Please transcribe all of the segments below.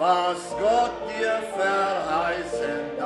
was Gott dir verheißen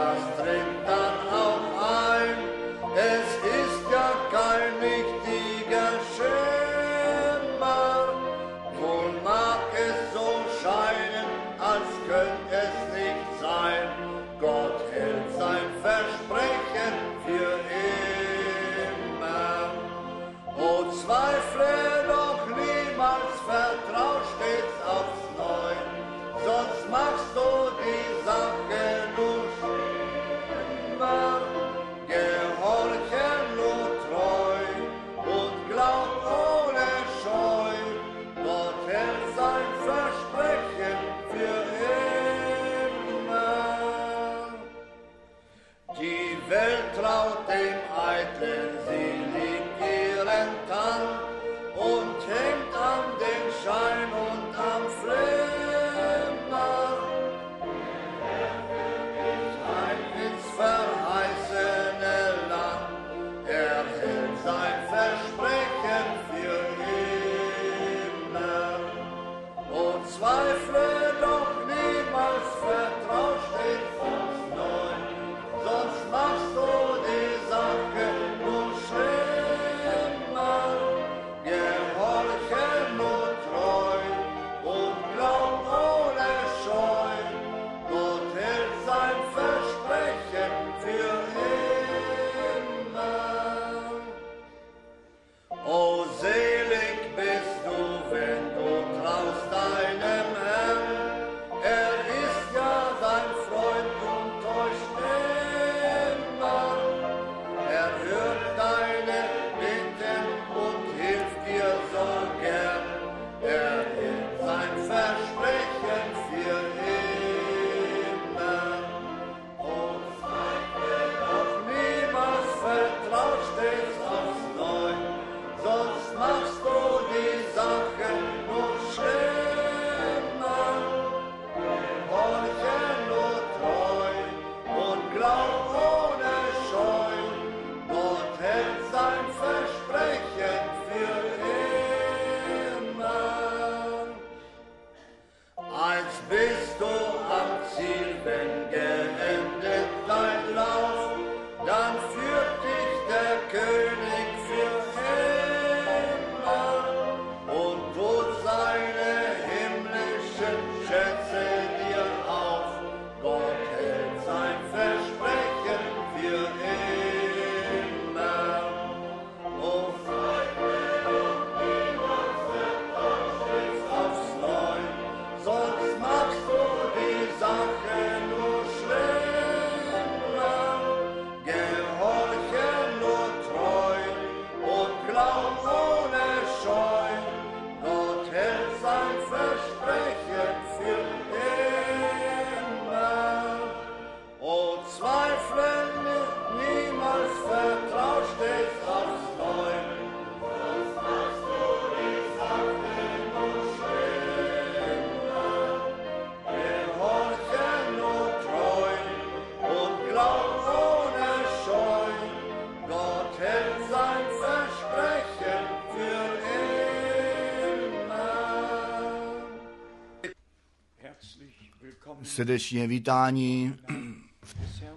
srdečně vítání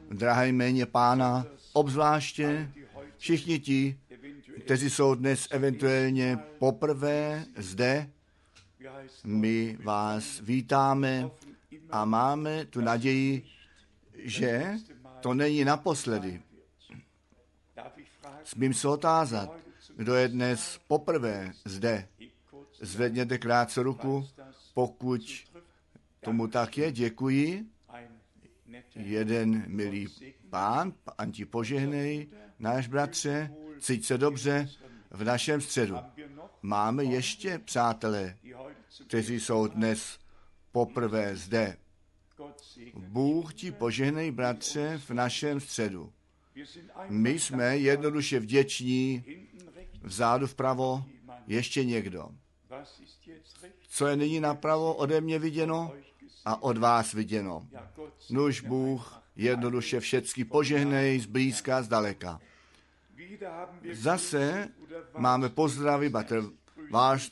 v drahé jméně pána, obzvláště všichni ti, kteří jsou dnes eventuálně poprvé zde. My vás vítáme a máme tu naději, že to není naposledy. Smím se otázat, kdo je dnes poprvé zde. Zvedněte krátce ruku, pokud Tomu tak je, děkuji. Jeden milý pán, pán ti požehnej, náš bratře, cít se dobře v našem středu. Máme ještě přátelé, kteří jsou dnes poprvé zde. Bůh ti požehnej, bratře, v našem středu. My jsme jednoduše vděční, vzadu vpravo ještě někdo. Co je nyní napravo ode mě viděno, a od vás viděno. Nuž Bůh jednoduše všecky požehnej zblízka, zdaleka. Zase máme pozdravy, Batr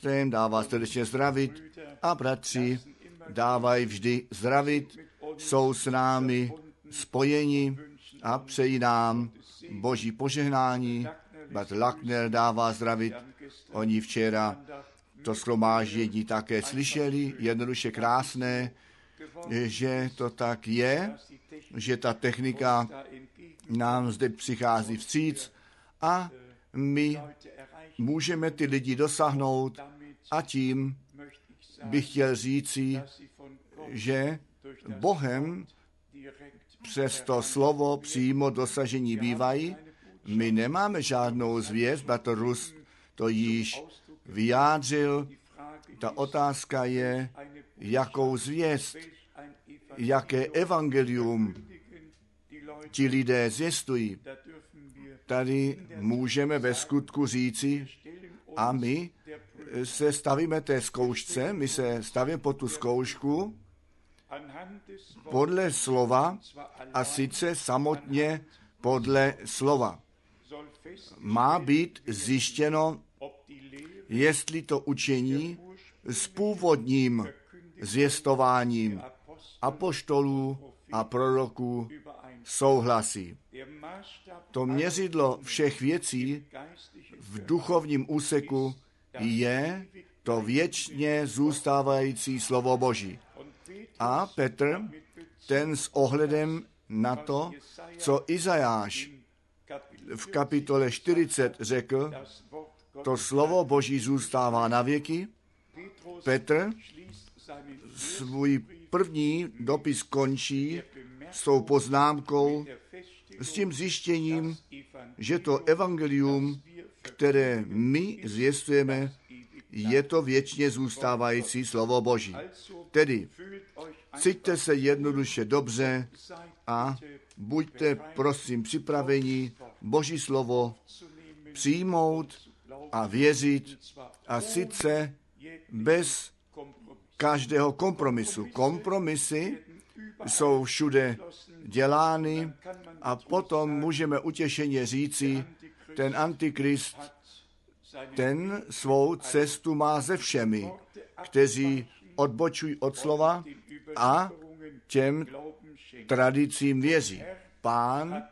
ten dává srdečně zdravit a bratři dávají vždy zdravit, jsou s námi spojeni a přeji nám boží požehnání. Bat Lackner dává zdravit, oni včera to schromáždění také slyšeli, jednoduše krásné, že to tak je, že ta technika nám zde přichází vstříc a my můžeme ty lidi dosáhnout a tím bych chtěl říci, že Bohem přes to slovo přímo dosažení bývají. My nemáme žádnou zvěst, Batorus to již vyjádřil. Ta otázka je, jakou zvěst, jaké evangelium ti lidé zvěstují. Tady můžeme ve skutku říci, a my se stavíme té zkoušce, my se stavíme po tu zkoušku podle slova a sice samotně podle slova. Má být zjištěno, jestli to učení s původním zvěstováním apoštolů a proroků souhlasí. To měřidlo všech věcí v duchovním úseku je to věčně zůstávající slovo Boží. A Petr, ten s ohledem na to, co Izajáš v kapitole 40 řekl, to slovo Boží zůstává na věky. Petr svůj první dopis končí s tou poznámkou, s tím zjištěním, že to evangelium, které my zvěstujeme, je to věčně zůstávající slovo Boží. Tedy cíťte se jednoduše dobře a buďte prosím připraveni Boží slovo přijmout a věřit a sice bez každého kompromisu. Kompromisy jsou všude dělány a potom můžeme utěšeně říci, ten antikrist, ten svou cestu má ze všemi, kteří odbočují od slova a těm tradicím věří. Pán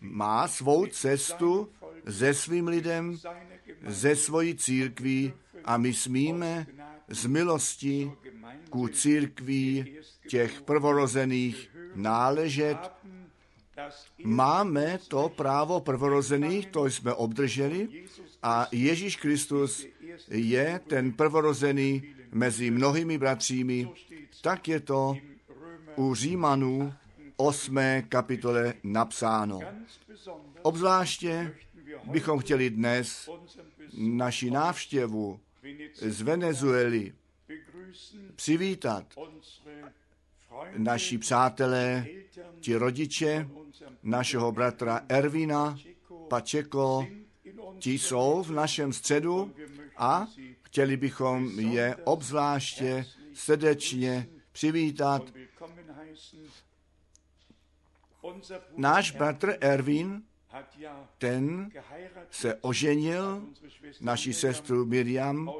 má svou cestu se svým lidem, ze svojí církví a my smíme z milosti ku církví těch prvorozených náležet. Máme to právo prvorozených, to jsme obdrželi a Ježíš Kristus je ten prvorozený mezi mnohými bratřími. Tak je to u Římanů 8. kapitole napsáno. Obzvláště bychom chtěli dnes naši návštěvu z Venezuely přivítat naši přátelé, ti rodiče našeho bratra Ervina Pačeko, ti jsou v našem středu a chtěli bychom je obzvláště srdečně přivítat. Náš bratr Ervin, ten se oženil, naši sestru Miriam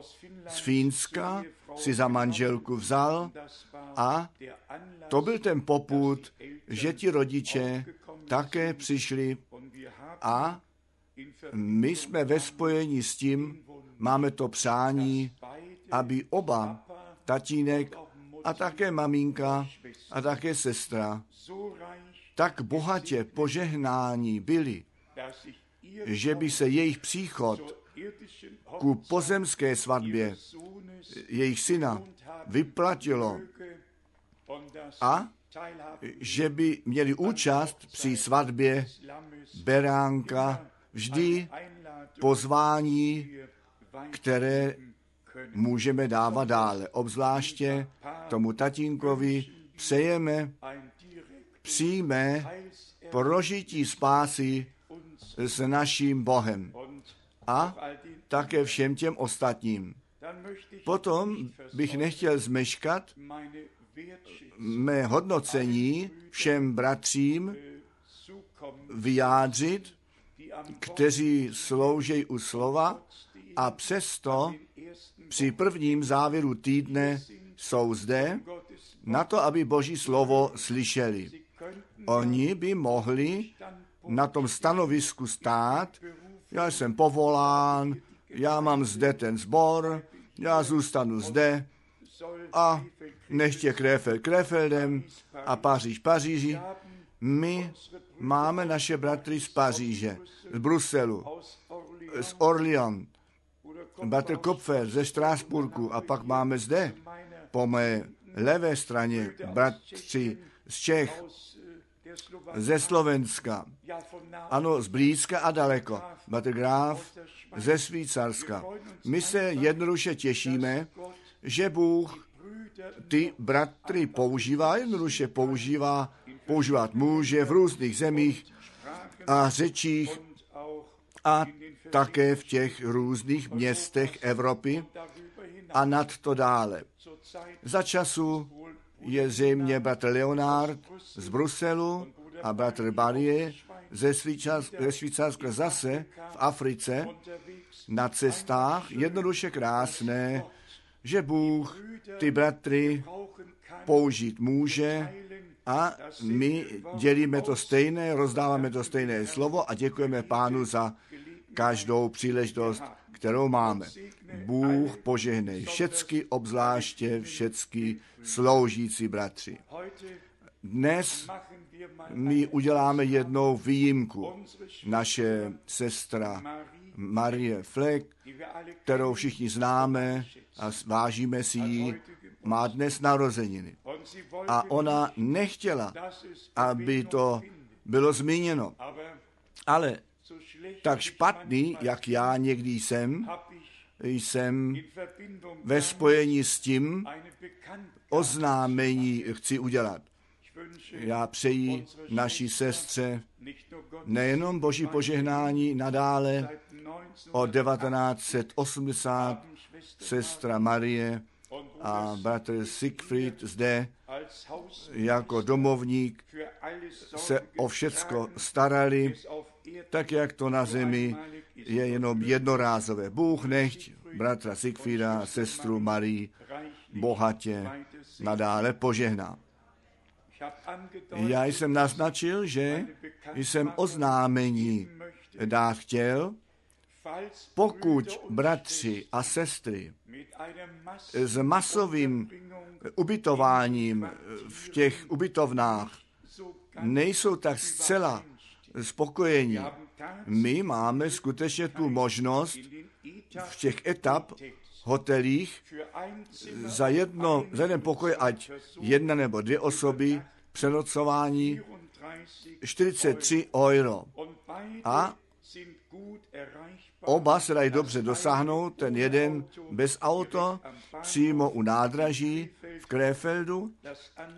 z Fínska si za manželku vzal a to byl ten poput, že ti rodiče také přišli a my jsme ve spojení s tím, máme to přání, aby oba, tatínek a také maminka a také sestra, tak bohatě požehnání byli, že by se jejich příchod ku pozemské svatbě jejich syna vyplatilo a že by měli účast při svatbě beránka vždy pozvání, které můžeme dávat dále. Obzvláště tomu tatínkovi přejeme přímé prožití spásy s naším Bohem a také všem těm ostatním. Potom bych nechtěl zmeškat mé hodnocení všem bratřím vyjádřit, kteří slouží u slova a přesto při prvním závěru týdne jsou zde na to, aby Boží slovo slyšeli. Oni by mohli na tom stanovisku stát, já jsem povolán, já mám zde ten sbor, já zůstanu zde a nechtě Krefeld Krefeldem a Paříž Paříži. My máme naše bratry z Paříže, z Bruselu, z Orléans, bratr Kopfer ze Štrásburku a pak máme zde po mé levé straně bratři z Čech, ze Slovenska, ano, z blízka a daleko, bratr Graf ze Švýcarska. My se jednoduše těšíme, že Bůh ty bratry používá, jednoduše používá, používat může v různých zemích a řečích a také v těch různých městech Evropy a nad to dále. Za času je zřejmě bratr Leonard z Bruselu a bratr Barie ze, ze Švýcarska zase v Africe na cestách, jednoduše krásné, že Bůh ty bratry použít může a my dělíme to stejné, rozdáváme to stejné slovo a děkujeme pánu za každou příležitost, kterou máme. Bůh požehnej všecky, obzvláště všecky sloužící bratři. Dnes my uděláme jednou výjimku. Naše sestra Marie Fleck, kterou všichni známe a vážíme si ji, má dnes narozeniny. A ona nechtěla, aby to bylo zmíněno. Ale tak špatný, jak já někdy jsem, jsem ve spojení s tím oznámení chci udělat. Já přeji naší sestře nejenom boží požehnání nadále od 1980 sestra Marie a bratr Siegfried zde jako domovník se o všecko starali, tak jak to na zemi je jenom jednorázové. Bůh nechť bratra Siegfrieda a sestru Marii bohatě nadále požehná. Já jsem naznačil, že jsem oznámení dát chtěl, pokud bratři a sestry s masovým ubytováním v těch ubytovnách nejsou tak zcela spokojení, my máme skutečně tu možnost v těch etap hotelích za, jedno, za jeden pokoj, ať jedna nebo dvě osoby, přenocování 43 euro. A Oba se dají dobře dosáhnout, ten jeden bez auto, přímo u nádraží v Krefeldu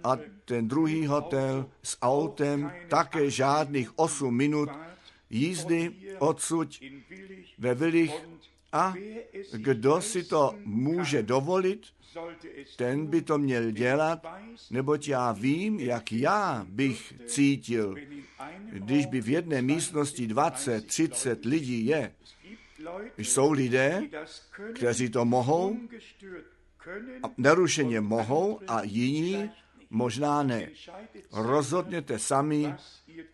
a ten druhý hotel s autem také žádných 8 minut jízdy odsud ve Vilich a kdo si to může dovolit, ten by to měl dělat, neboť já vím, jak já bych cítil, když by v jedné místnosti 20, 30 lidí je. Jsou lidé, kteří to mohou, a narušeně mohou a jiní možná ne. Rozhodněte sami,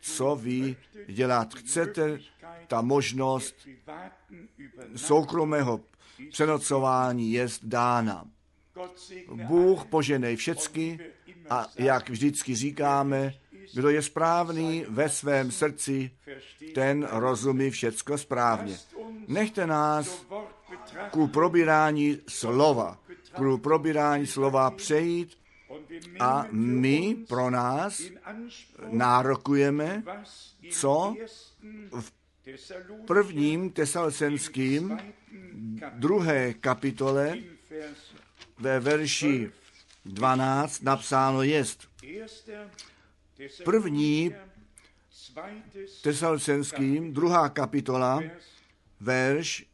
co vy dělat chcete. Ta možnost soukromého přenocování je dána. Bůh poženej všecky a jak vždycky říkáme, kdo je správný ve svém srdci, ten rozumí všecko správně. Nechte nás ku probírání slova, ku probírání slova přejít a my pro nás nárokujeme, co v prvním tesalcenským druhé kapitole ve verši 12 napsáno jest. První tesalcenským, druhá kapitola, verš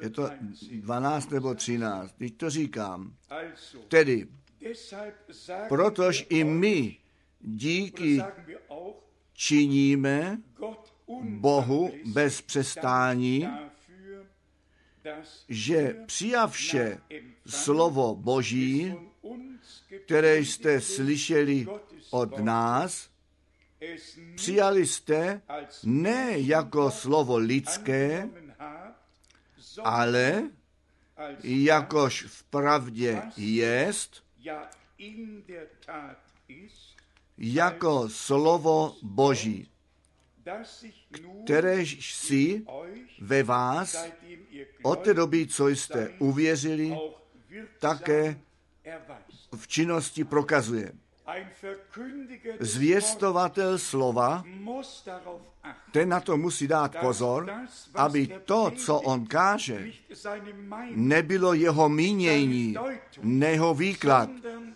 je to 12 nebo 13, teď to říkám. Tedy, protož i my díky činíme Bohu bez přestání že přijavše slovo Boží, které jste slyšeli od nás, přijali jste ne jako slovo lidské, ale jakož v pravdě jest, jako slovo Boží, kteréž si ve vás od té doby, co jste uvěřili, také v činnosti prokazuje. Zvěstovatel slova, ten na to musí dát pozor, aby to, co on káže, nebylo jeho mínění, neho výklad,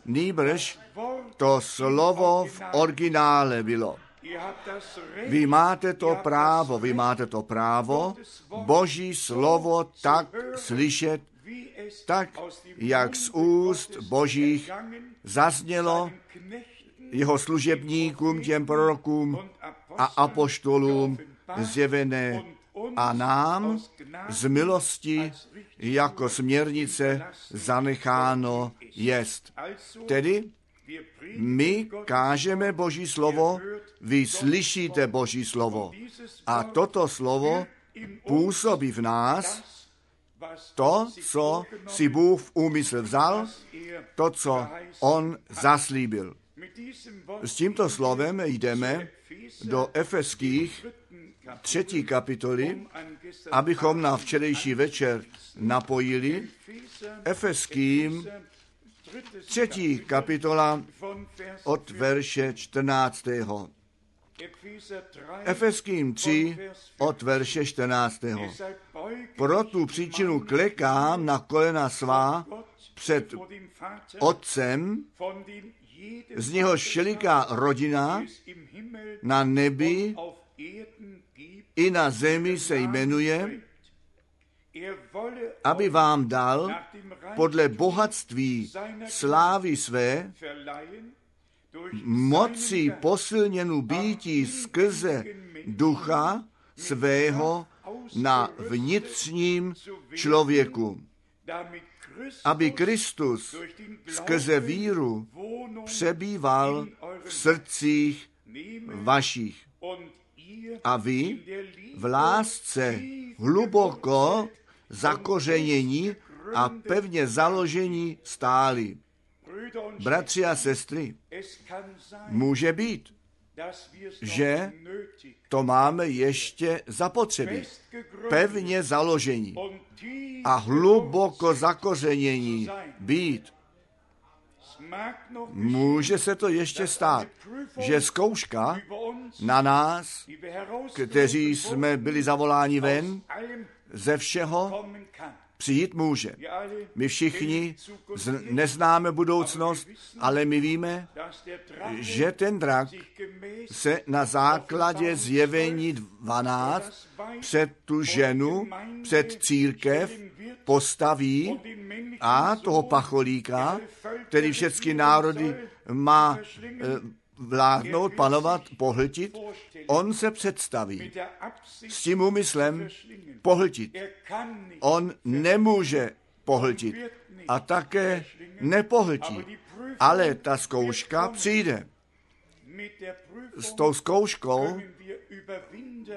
nýbrž to slovo v originále bylo. Vy máte to právo, vy máte to právo, Boží slovo tak slyšet, tak jak z úst Božích zaznělo jeho služebníkům, těm prorokům a apoštolům zjevené a nám z milosti jako směrnice zanecháno jest. Tedy my kážeme Boží slovo, vy slyšíte Boží slovo. A toto slovo působí v nás to, co si Bůh v úmysl vzal, to, co On zaslíbil. S tímto slovem jdeme do Efeských třetí kapitoly, abychom na včerejší večer napojili Efeským třetí kapitola od verše 14. Efeským 3 od verše 14. Pro tu příčinu klekám na kolena svá před Otcem, z něho šeliká rodina na nebi i na zemi se jmenuje, aby vám dal podle bohatství slávy své moci posilněnu býtí skrze ducha svého na vnitřním člověku, aby Kristus skrze víru přebýval v srdcích vašich. A vy v lásce hluboko zakořenění a pevně založení stáli. Bratři a sestry, může být, že to máme ještě zapotřebí. Pevně založení a hluboko zakořenění být. Může se to ještě stát, že zkouška na nás, kteří jsme byli zavoláni ven, ze všeho přijít může. My všichni neznáme budoucnost, ale my víme, že ten drak se na základě zjevení 12 před tu ženu, před církev postaví a toho pacholíka, který všechny národy má vládnout, panovat, pohltit, on se představí s tím úmyslem pohltit. On nemůže pohltit a také nepohltí, ale ta zkouška přijde. S tou zkouškou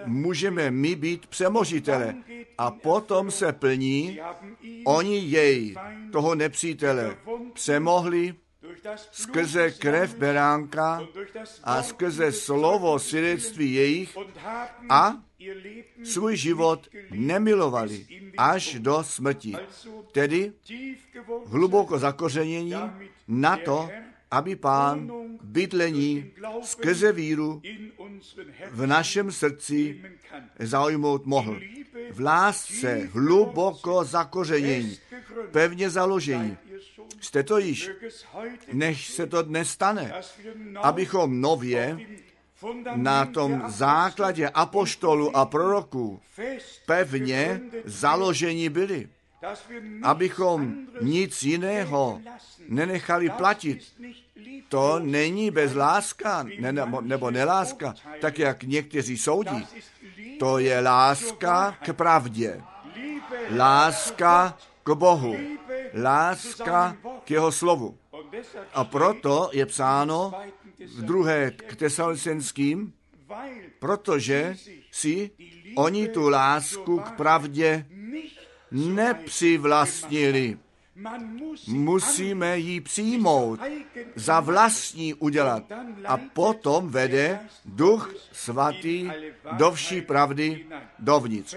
můžeme my být přemožitele a potom se plní, oni jej, toho nepřítele, přemohli skrze krev beránka a skrze slovo svědectví jejich a svůj život nemilovali až do smrti. Tedy hluboko zakořenění na to, aby pán bydlení skrze víru v našem srdci zaujmout mohl. V lásce hluboko zakořenění, pevně založení. Jste to již, než se to dnes stane, abychom nově na tom základě apoštolu a proroků pevně založeni byli, abychom nic jiného nenechali platit. To není bez láska ne, nebo, nebo neláska, tak jak někteří soudí. To je láska k pravdě. Láska k Bohu. Láska k jeho slovu. A proto je psáno v druhé k tesalonicenským, protože si oni tu lásku k pravdě nepřivlastnili. Musíme ji přijmout, za vlastní udělat. A potom vede duch svatý do vší pravdy dovnitř.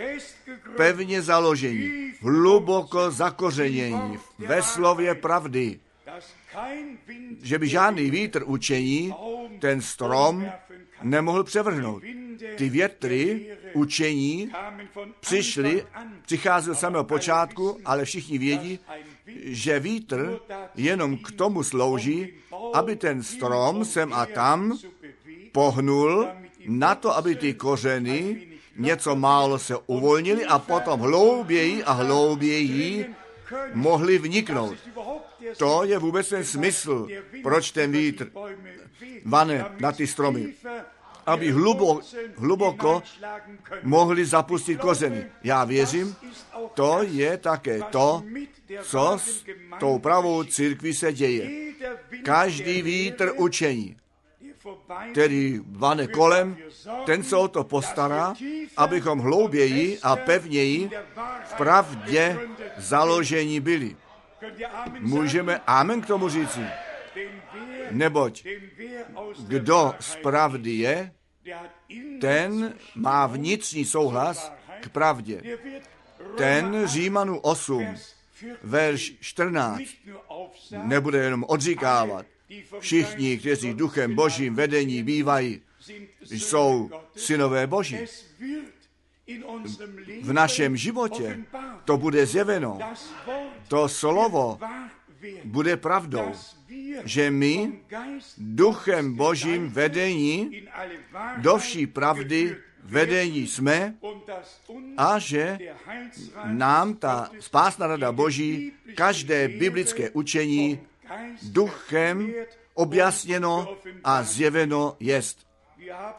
Pevně založení, hluboko zakořenění ve slově pravdy, že by žádný vítr učení ten strom nemohl převrhnout. Ty větry učení přišly, přicházely od samého počátku, ale všichni vědí, že vítr jenom k tomu slouží, aby ten strom sem a tam pohnul na to, aby ty kořeny něco málo se uvolnili a potom hlouběji a hlouběji mohli vniknout. To je vůbec ten smysl, proč ten vítr vane na ty stromy aby hluboko, hluboko mohli zapustit kořeny. Já věřím, to je také to, co s tou pravou církví se děje. Každý vítr učení, který vane kolem, ten se o to postará, abychom hlouběji a pevněji v pravdě založení byli. Můžeme amen k tomu říci. Neboť kdo z pravdy je, ten má vnitřní souhlas k pravdě. Ten Římanu 8, verš 14, nebude jenom odříkávat. Všichni, kteří duchem božím vedení bývají, jsou synové boží. V našem životě to bude zjeveno. To slovo bude pravdou, že my duchem božím vedení do vší pravdy vedení jsme a že nám ta spásná rada Boží, každé biblické učení duchem objasněno a zjeveno jest.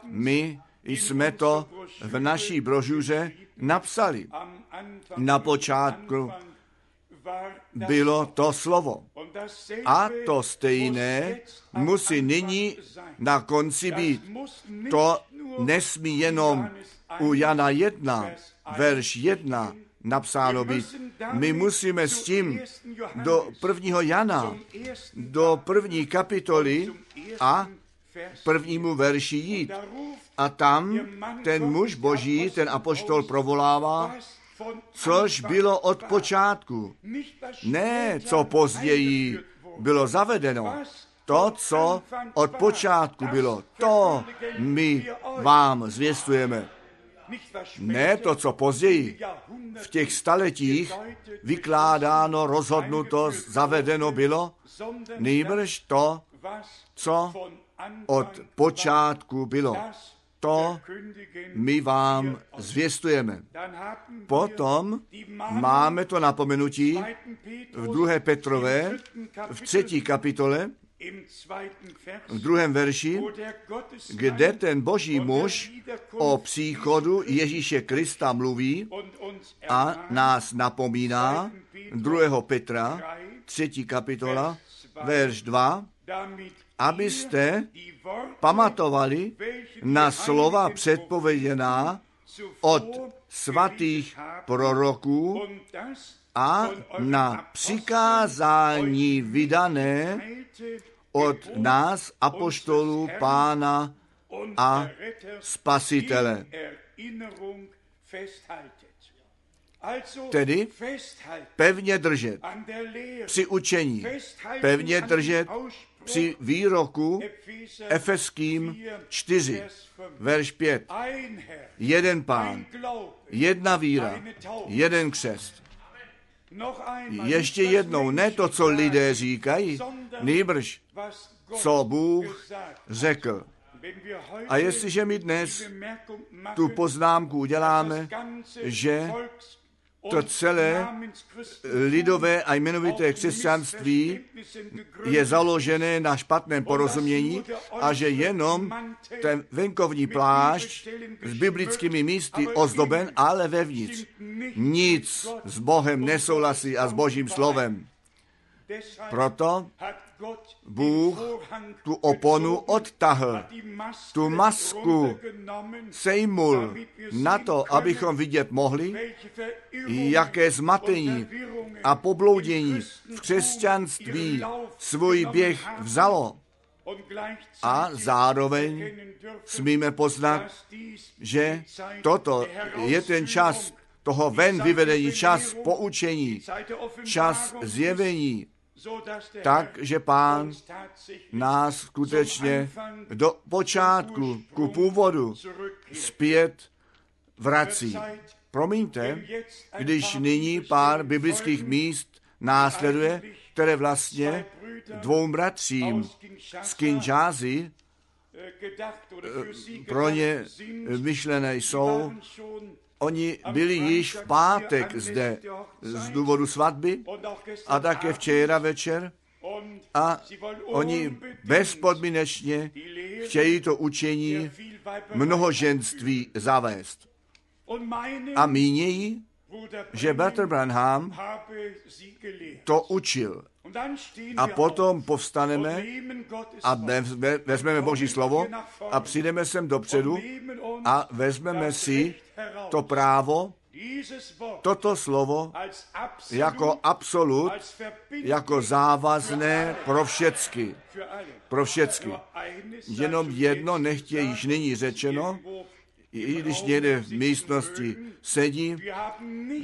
My jsme to v naší brožuře napsali. Na počátku bylo to slovo. A to stejné musí nyní na konci být. To nesmí jenom u Jana 1, verš 1 napsáno být. My musíme s tím do prvního Jana, do první kapitoly a prvnímu verši jít. A tam ten muž boží, ten apoštol provolává, což bylo od počátku. Ne, co později bylo zavedeno. To, co od počátku bylo, to my vám zvěstujeme. Ne to, co později v těch staletích vykládáno, rozhodnuto, zavedeno bylo, nejbrž to, co od počátku bylo to my vám zvěstujeme. Potom máme to napomenutí v 2. Petrové, v třetí kapitole, v druhém verši, kde ten boží muž o příchodu Ježíše Krista mluví a nás napomíná, 2. Petra, třetí kapitola, verš 2, abyste pamatovali na slova předpověděná od svatých proroků a na přikázání vydané od nás, apoštolů, pána a spasitele. Tedy pevně držet při učení, pevně držet při výroku Efeským 4, verš 5. Jeden pán, jedna víra, jeden křest. Ještě jednou, ne to, co lidé říkají, nýbrž, co Bůh řekl. A jestliže my dnes tu poznámku uděláme, že to celé lidové a jmenovité křesťanství je založené na špatném porozumění a že jenom ten venkovní plášť s biblickými místy ozdoben, ale vevnitř nic s Bohem nesouhlasí a s Božím slovem. Proto Bůh tu oponu odtahl, tu masku sejmul na to, abychom vidět mohli, jaké zmatení a pobloudění v křesťanství svůj běh vzalo. A zároveň smíme poznat, že toto je ten čas toho ven vyvedení, čas poučení, čas zjevení, tak, že pán nás skutečně do počátku, ku původu, zpět vrací. Promiňte, když nyní pár biblických míst následuje, které vlastně dvou bratřím z Kinshasy pro ně myšlené jsou, Oni byli již v pátek zde z důvodu svatby a také včera večer a oni bezpodmínečně chtějí to učení mnohoženství zavést. A mínějí, že Bertrand Branham to učil. A potom povstaneme a vezmeme Boží slovo a přijdeme sem dopředu a vezmeme si to právo, toto slovo jako absolut, jako závazné pro všecky. Pro všecky. Jenom jedno nechtějí již nyní řečeno, i když někde v místnosti sedí,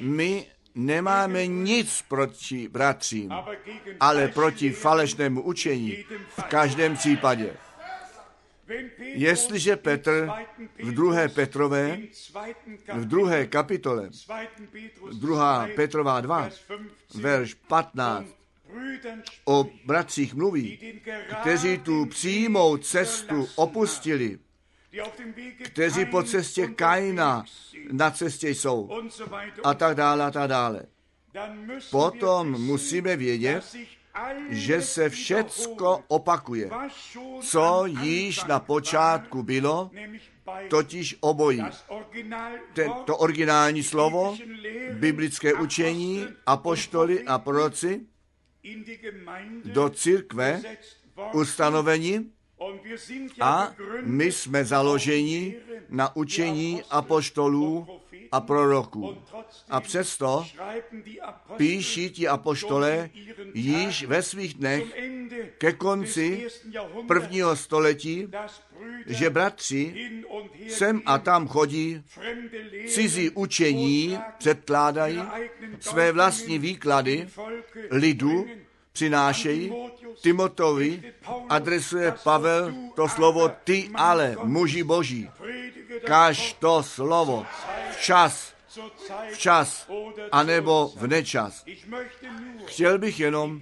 my nemáme nic proti bratřím, ale proti falešnému učení v každém případě. Jestliže Petr v druhé Petrové, v druhé kapitole, druhá Petrová 2, verš 15, o bratřích mluví, kteří tu přímou cestu opustili, kteří po cestě Kaina na cestě jsou a tak dále a tak dále. Potom musíme vědět, že se všecko opakuje, co již na počátku bylo, totiž obojí. Ten, to originální slovo, biblické učení, apoštoli a proroci do církve ustanovení a my jsme založeni na učení apoštolů a proroků. A přesto píší ti apoštole již ve svých dnech ke konci prvního století, že bratři sem a tam chodí, cizí učení předkládají, své vlastní výklady lidu přinášejí. Timotovi adresuje Pavel to slovo ty ale, muži boží. Kaž to slovo včas, včas, anebo v nečas. Chtěl bych jenom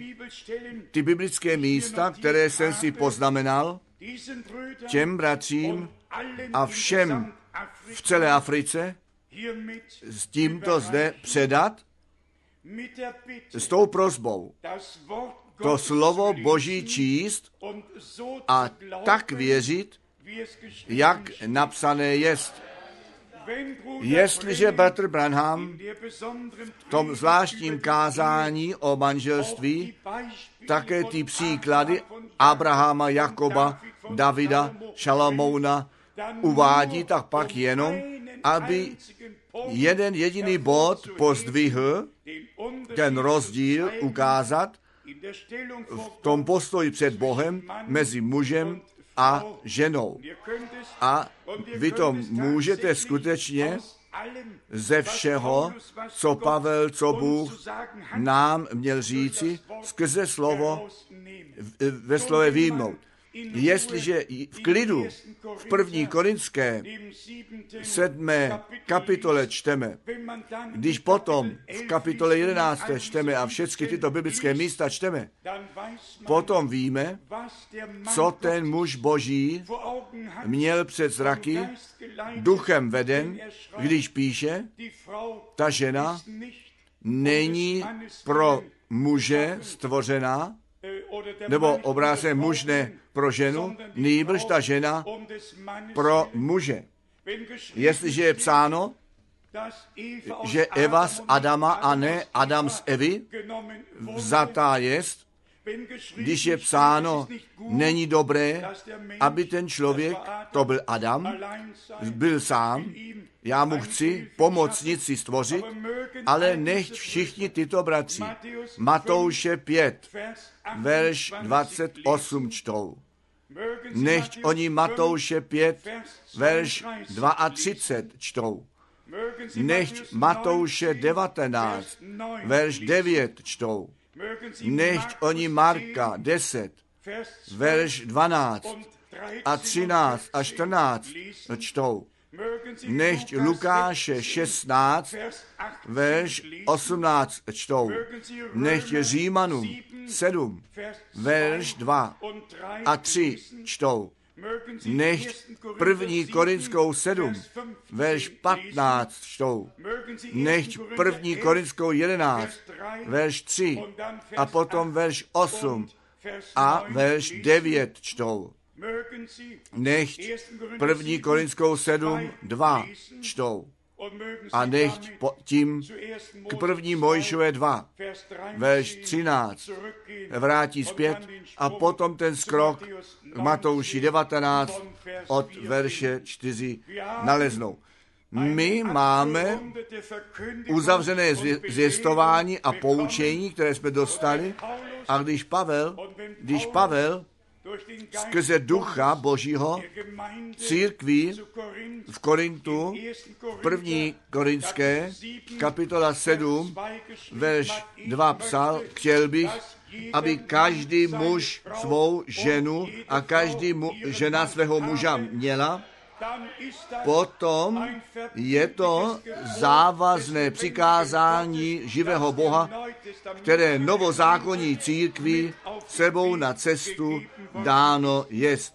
ty biblické místa, které jsem si poznamenal, těm bratřím a všem v celé Africe s tímto zde předat, s tou prozbou to slovo Boží číst a tak věřit, jak napsané jest. Jestliže Petr Branham v tom zvláštním kázání o manželství také ty příklady Abrahama, Jakoba, Davida, Šalamouna uvádí, tak pak jenom, aby jeden jediný bod pozdvihl, ten rozdíl ukázat v tom postoji před Bohem mezi mužem a ženou. A vy to můžete skutečně ze všeho, co Pavel, co Bůh nám měl říci, skrze slovo ve slově výjmout. Jestliže v klidu v první korinské sedmé kapitole čteme, když potom v kapitole 11. čteme a všechny tyto biblické místa čteme, potom víme, co ten muž boží měl před zraky, duchem veden, když píše, ta žena není pro muže stvořená, nebo obrázek muž ne pro ženu, nýbrž ta žena pro muže. Jestliže je psáno, že Eva z Adama a ne Adam z Evy vzatá jest, když je psáno, není dobré, aby ten člověk, to byl Adam, byl sám, já mu chci pomocnici stvořit, ale nechť všichni tyto bratři Matouše 5, verš 28 čtou. Nechť oni Matouše 5, verš 32 čtou. Nechť Matouše 19, verš 9 čtou. Nechť oni Marka 10, verš 12 a 13 a 14 čtou. Nechť Lukáše 16, verš 18 čtou. Nechť Římanům 7, verš 2 a 3 čtou. Nechť první Korinskou 7, verš 15 čtou. Nechť první Korinskou 11, verš 3 a potom verš 8 a verš 9 čtou. Nechť první Korinskou 7, 2 čtou. A nechť po, tím k první Mojšové 2, verš 13, vrátí zpět a potom ten skrok k Matouši 19 od verše 4 naleznou. My máme uzavřené zvěstování a poučení, které jsme dostali a když Pavel, když Pavel skrze ducha Božího církví v Korintu, první korinské, kapitola 7, verš 2 psal, chtěl bych, aby každý muž svou ženu a každý mu, žena svého muža měla, potom je to závazné přikázání živého Boha, které novozákonní církvi sebou na cestu dáno jest.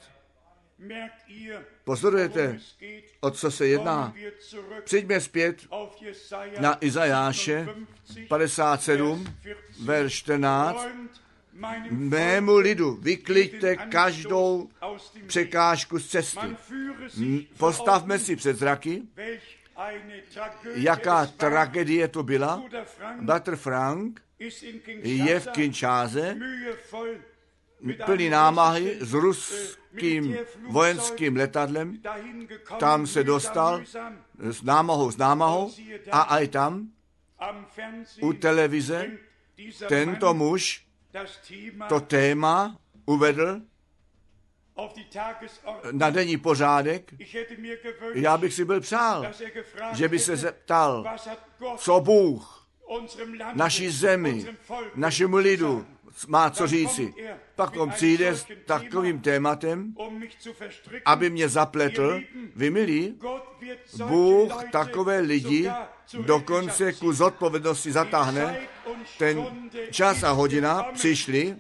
Pozorujete, o co se jedná? Přijďme zpět na Izajáše 57, verš 14. Mému lidu vykliďte každou překážku z cesty. Postavme si před zraky, jaká tragédie to byla. Bratr Frank je v Kinčáze plný námahy s ruským vojenským letadlem. Tam se dostal s námahou, s námahou a aj tam u televize tento muž to téma uvedl na denní pořádek. Já bych si byl přál, že by se zeptal, co Bůh naší zemi, našemu lidu má co říci. Pak on přijde s takovým tématem, aby mě zapletl. Vy milí, Bůh takové lidi dokonce ku zodpovědnosti zatáhne. Ten čas a hodina přišli,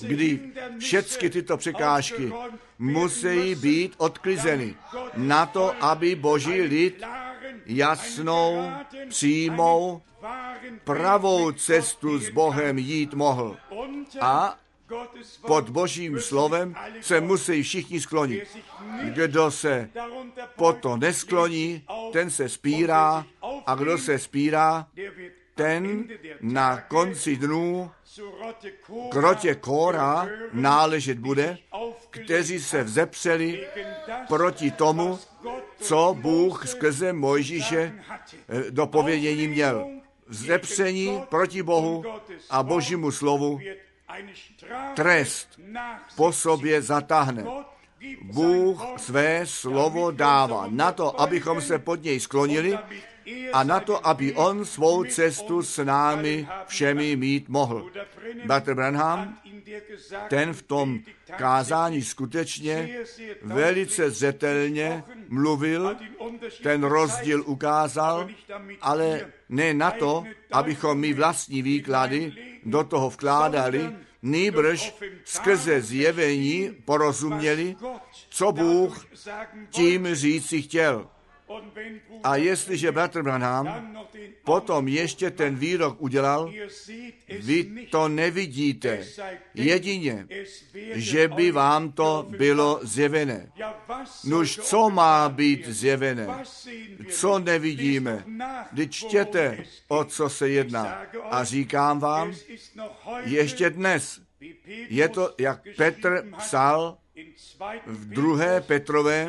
kdy všechny tyto překážky musí být odklizeny na to, aby boží lid jasnou, přímou, pravou cestu s Bohem jít mohl. A pod božím slovem se musí všichni sklonit. Kdo se po to neskloní, ten se spírá a kdo se spírá, ten na konci dnů k rotě Kóra náležet bude, kteří se vzepřeli proti tomu, co Bůh skrze Mojžíše do povědění měl. Vzepření proti Bohu a Božímu slovu trest po sobě zatáhne. Bůh své slovo dává na to, abychom se pod něj sklonili a na to, aby on svou cestu s námi všemi mít mohl. Bratr Branham, ten v tom kázání skutečně velice zřetelně mluvil, ten rozdíl ukázal, ale ne na to, abychom my vlastní výklady do toho vkládali, nýbrž skrze zjevení porozuměli, co Bůh tím říci chtěl. A jestliže bratr Branham potom ještě ten výrok udělal, vy to nevidíte, jedině, že by vám to bylo zjevené. Nuž co má být zjevené? Co nevidíme? Když čtěte, o co se jedná. A říkám vám, ještě dnes je to, jak Petr psal v druhé Petrové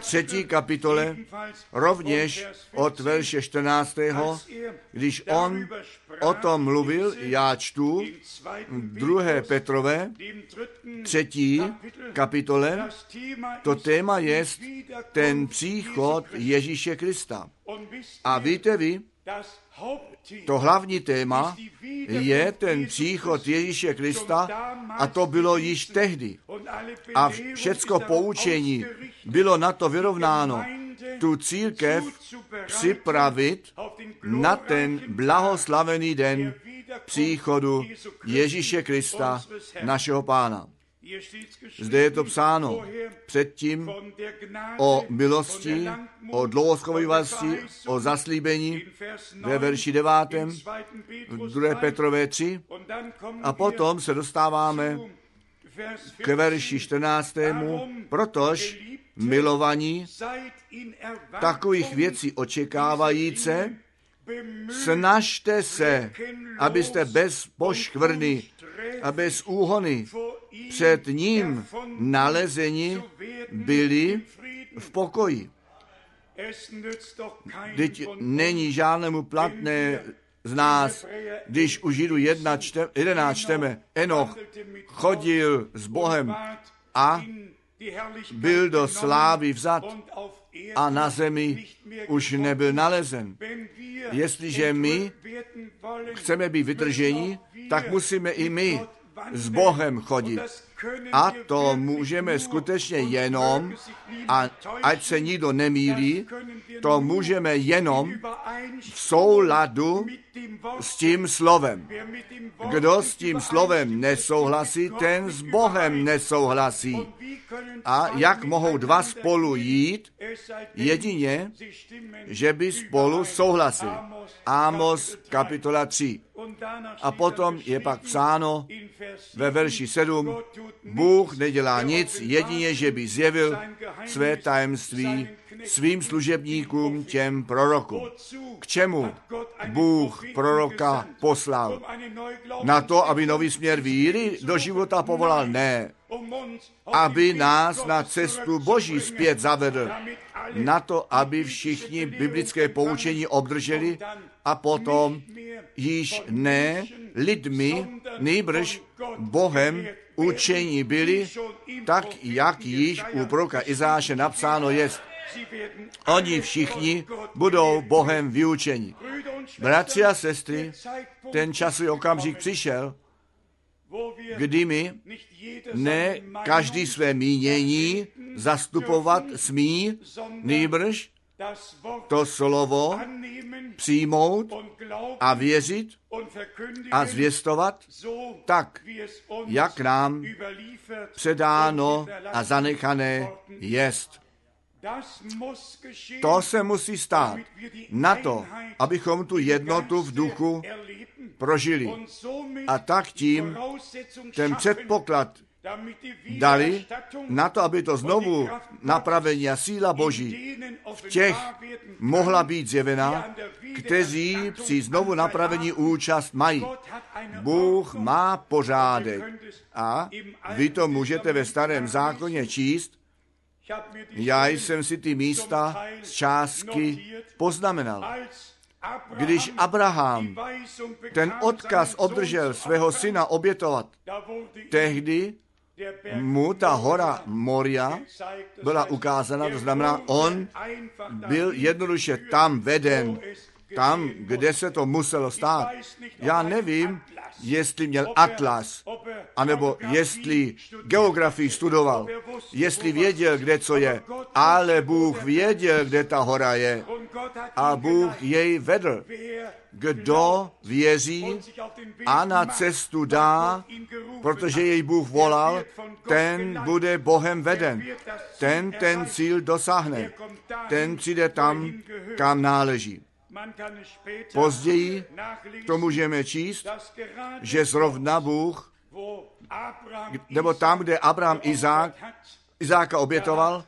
třetí kapitole, rovněž od verše 14. Když on o tom mluvil, já čtu v druhé Petrové třetí kapitole, to téma je ten příchod Ježíše Krista. A víte vy, to hlavní téma je ten příchod Ježíše Krista a to bylo již tehdy. A všecko poučení bylo na to vyrovnáno. Tu církev připravit na ten blahoslavený den příchodu Ježíše Krista, našeho pána. Zde je to psáno předtím o milosti, o dlouhoskovivosti, o zaslíbení ve verši 9. v 2. Petrové 3. A potom se dostáváme k verši 14. Protož milovaní takových věcí očekávajíce, snažte se, abyste bez poškvrny a bez úhony před ním nalezeni byli v pokoji. Teď není žádnému platné z nás, když u Židu 11 čteme, Enoch chodil s Bohem a byl do slávy vzat a na zemi už nebyl nalezen. Jestliže my chceme být vydržení, tak musíme i my s Bohem chodit. A to můžeme skutečně jenom, a ať se nikdo nemýlí, to můžeme jenom v souladu s tím slovem. Kdo s tím slovem nesouhlasí, ten s Bohem nesouhlasí. A jak mohou dva spolu jít? Jedině, že by spolu souhlasili. Amos kapitola 3. A potom je pak psáno ve verši 7, Bůh nedělá nic, jedině, že by zjevil své tajemství svým služebníkům, těm prorokům. K čemu Bůh proroka poslal? Na to, aby nový směr víry do života povolal? Ne. Aby nás na cestu Boží zpět zavedl. Na to, aby všichni biblické poučení obdrželi a potom již ne lidmi, nejbrž Bohem učení byli, tak jak již u proroka Izáše napsáno jest. Oni všichni budou Bohem vyučeni. Bratři a sestry, ten časový okamžik přišel, kdy my ne každý své mínění zastupovat smí, nýbrž to slovo přijmout a věřit a zvěstovat tak, jak nám předáno a zanechané jest. To se musí stát na to, abychom tu jednotu v duchu prožili. A tak tím ten předpoklad dali na to, aby to znovu napravení a síla Boží v těch mohla být zjevena, kteří při znovu napravení účast mají. Bůh má pořádek a vy to můžete ve starém zákoně číst, já jsem si ty místa z částky poznamenal. Když Abraham ten odkaz obdržel svého syna obětovat, tehdy mu ta hora Moria byla ukázána, to znamená, on byl jednoduše tam veden, tam, kde se to muselo stát. Já nevím, jestli měl atlas, anebo jestli geografii studoval, jestli věděl, kde co je, ale Bůh věděl, kde ta hora je. a Bůh jej vedl. Kdo věří a na cestu dá, protože jej Bůh volal, ten bude Bohem veden. Ten ten cíl dosáhne. Ten přijde tam, kam náleží. Později to můžeme číst, že zrovna Bůh, nebo tam, kde Abraham Izák, Izáka obětoval,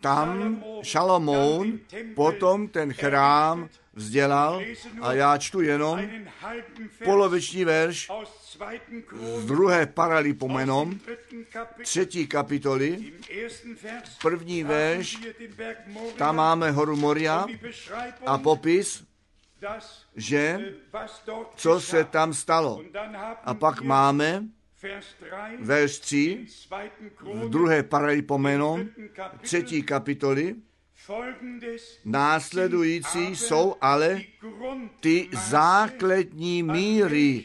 tam Šalomoun potom ten chrám vzdělal a já čtu jenom poloviční verš z druhé paralipomenom, třetí kapitoly, první verš, tam máme horu Moria a popis, že co se tam stalo. A pak máme verš 3, v druhé paralipomenom, třetí kapitoly, Následující jsou ale ty základní míry,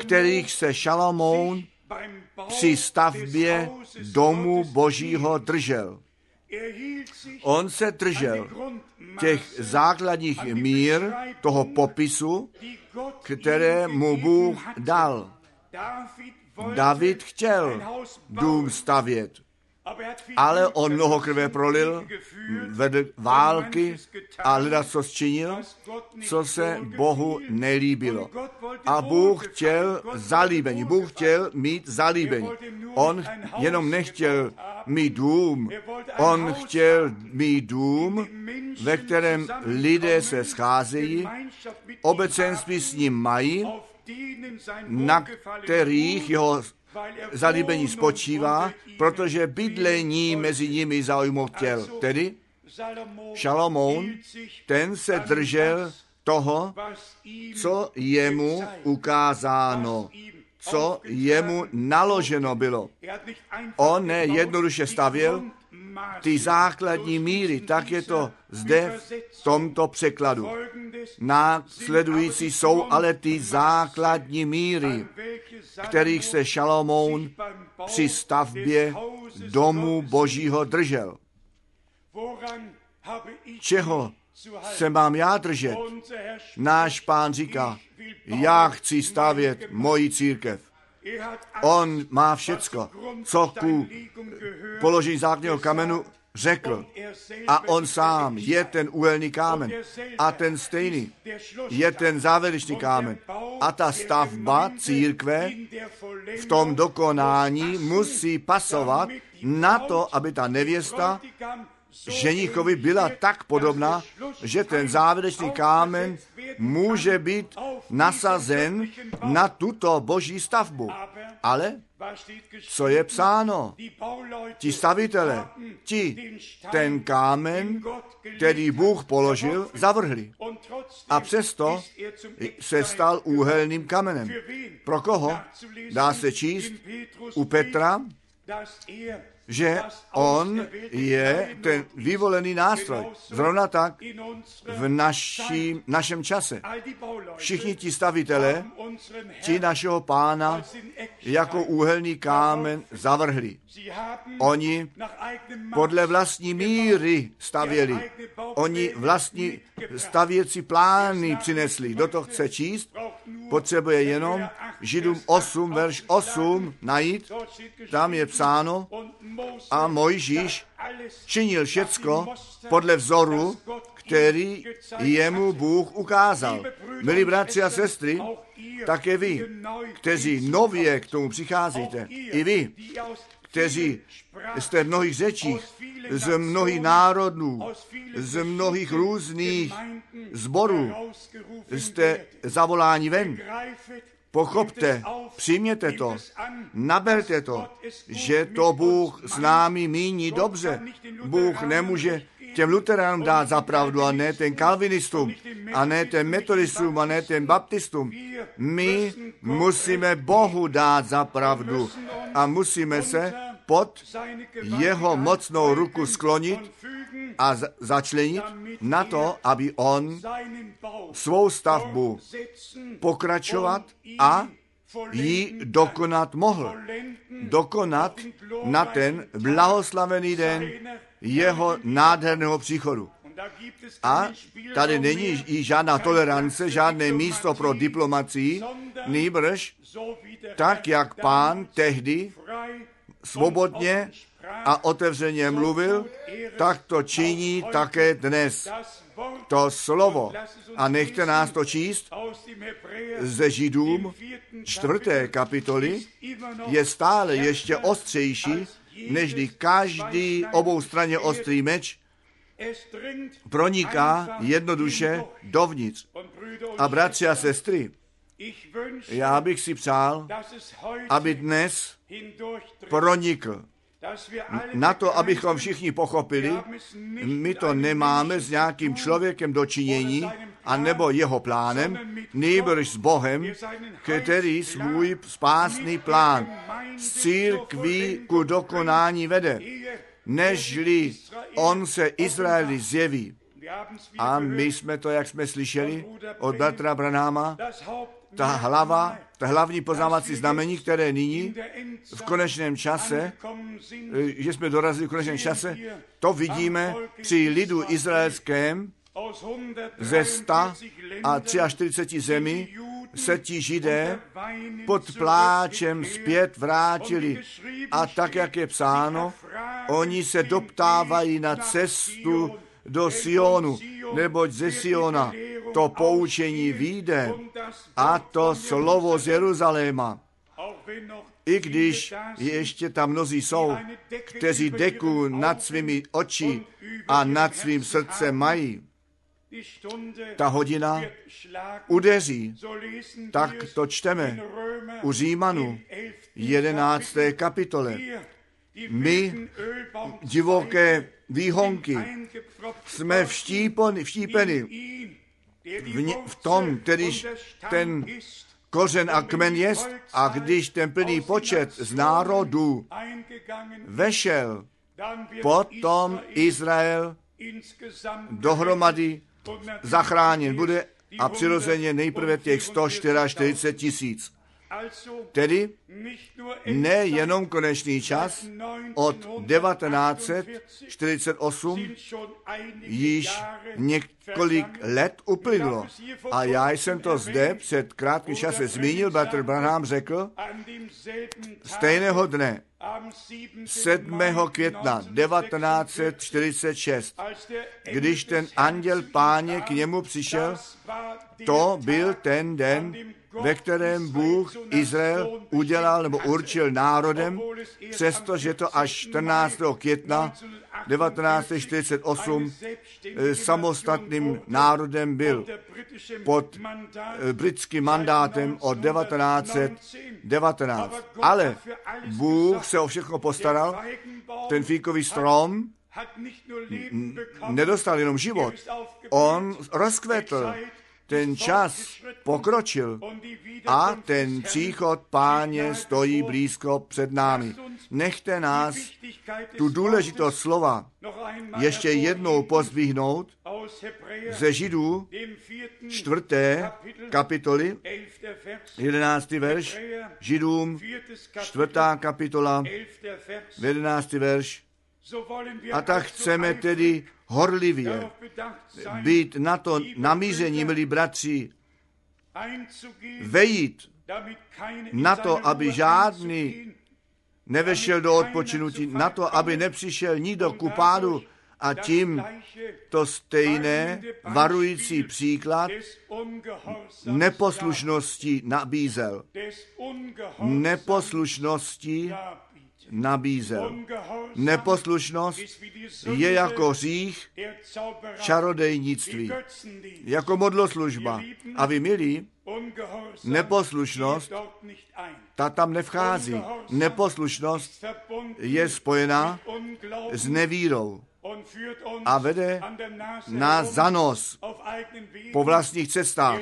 kterých se Šalamoun při stavbě domu Božího držel. On se držel těch základních mír, toho popisu, které mu Bůh dal. David chtěl dům stavět ale on mnoho krve prolil, vedl války a leda co zčinil, co se Bohu nelíbilo. A Bůh chtěl zalíbení, Bůh chtěl mít zalíbení. On jenom nechtěl mít dům, on chtěl mít dům, ve kterém lidé se scházejí, obecenství s ním mají, na kterých jeho zalíbení spočívá, protože bydlení mezi nimi zaujmout chtěl. Tedy Šalomoun, ten se držel toho, co jemu ukázáno, co jemu naloženo bylo. On ne jednoduše stavěl ty základní míry, tak je to zde v tomto překladu. Následující jsou ale ty základní míry, kterých se Šalomoun při stavbě domu Božího držel. Čeho se mám já držet? Náš pán říká, já chci stavět moji církev. On má všecko, co ku položení základního kamenu řekl. A on sám je ten úhelný kámen. A ten stejný je ten závěrečný kámen. A ta stavba církve v tom dokonání musí pasovat na to, aby ta nevěsta ženichovi byla tak podobná, že ten závěrečný kámen může být nasazen na tuto boží stavbu. Ale co je psáno? Ti stavitele, ti ten kámen, který Bůh položil, zavrhli. A přesto se stal úhelným kamenem. Pro koho? Dá se číst u Petra, že on je ten vyvolený nástroj. Zrovna tak v naší, našem čase. Všichni ti stavitelé, ti našeho pána jako úhelný kámen zavrhli. Oni podle vlastní míry stavěli. Oni vlastní stavěcí plány přinesli. Kdo to chce číst, potřebuje jenom Židům 8, verš 8 najít. Tam je psáno, a Mojžíš činil všecko podle vzoru, který jemu Bůh ukázal. Milí bratři a sestry, také vy, kteří nově k tomu přicházíte, i vy, kteří jste v mnohých řečích, z mnohých národů, z mnohých různých zborů, jste zavoláni ven. Pochopte, přijměte to, naberte to, že to Bůh s námi míní dobře. Bůh nemůže těm luteránům dát za pravdu a ne ten kalvinistům a ne ten metodistům a ne ten baptistům. My musíme Bohu dát za pravdu a musíme se pod jeho mocnou ruku sklonit a začlenit na to, aby on svou stavbu pokračovat a ji dokonat mohl. Dokonat na ten blahoslavený den jeho nádherného příchodu. A tady není i žádná tolerance, žádné místo pro diplomacii, nýbrž tak, jak pán tehdy svobodně a otevřeně mluvil, tak to činí také dnes. To slovo, a nechte nás to číst, ze Židům čtvrté kapitoly je stále ještě ostřejší, nežli každý oboustraně ostrý meč proniká jednoduše dovnitř. A bratři a sestry, já bych si přál, aby dnes pronikl na to, abychom všichni pochopili, my to nemáme s nějakým člověkem dočinění, a nebo jeho plánem, nejbrž s Bohem, který svůj spásný plán z církví ku dokonání vede, nežli on se Izraeli zjeví. A my jsme to, jak jsme slyšeli od bratra Branáma, ta hlava, ta hlavní poznávací znamení, které nyní v konečném čase, že jsme dorazili v konečném čase, to vidíme při lidu izraelském ze 100 a 43 zemí se ti židé pod pláčem zpět vrátili. A tak, jak je psáno, oni se doptávají na cestu do Sionu, neboť ze Siona to poučení vyjde a to slovo z Jeruzaléma. I když ještě tam mnozí jsou, kteří deku nad svými oči a nad svým srdcem mají, ta hodina udeří. Tak to čteme u Římanu 11. kapitole. My, divoké výhonky, jsme vštípeni, vštípeni v, ně, v tom, kterýž ten kořen a kmen jest, a když ten plný počet z národů vešel, potom Izrael dohromady zachráněn bude a přirozeně nejprve těch 144 tisíc. Tedy nejenom konečný čas, od 1948 již několik let uplynulo. A já jsem to zde před krátkým časem zmínil, Bratr Branham řekl, stejného dne, 7. května 1946, když ten anděl páně k němu přišel, to byl ten den, ve kterém Bůh Izrael udělal nebo určil národem, přestože to až 14. května 1948 eh, samostatným národem byl pod eh, britským mandátem od 1919. Ale Bůh se o všechno postaral, ten fíkový strom nedostal jenom život, on rozkvetl, ten čas pokročil a ten příchod páně stojí blízko před námi. Nechte nás tu důležitost slova ještě jednou pozvihnout ze Židů čtvrté kapitoly, jedenáctý verš, Židům čtvrtá kapitola, jedenáctý verš. A tak chceme tedy horlivě být na to namíření, milí bratři, vejít na to, aby žádný nevešel do odpočinutí, na to, aby nepřišel nikdo ku pádu. a tím to stejné varující příklad neposlušnosti nabízel. Neposlušnosti nabízel. Neposlušnost je jako hřích čarodejnictví, jako modloslužba. A vy, milí, neposlušnost, ta tam nevchází. Neposlušnost je spojená s nevírou a vede nás za nos po vlastních cestách.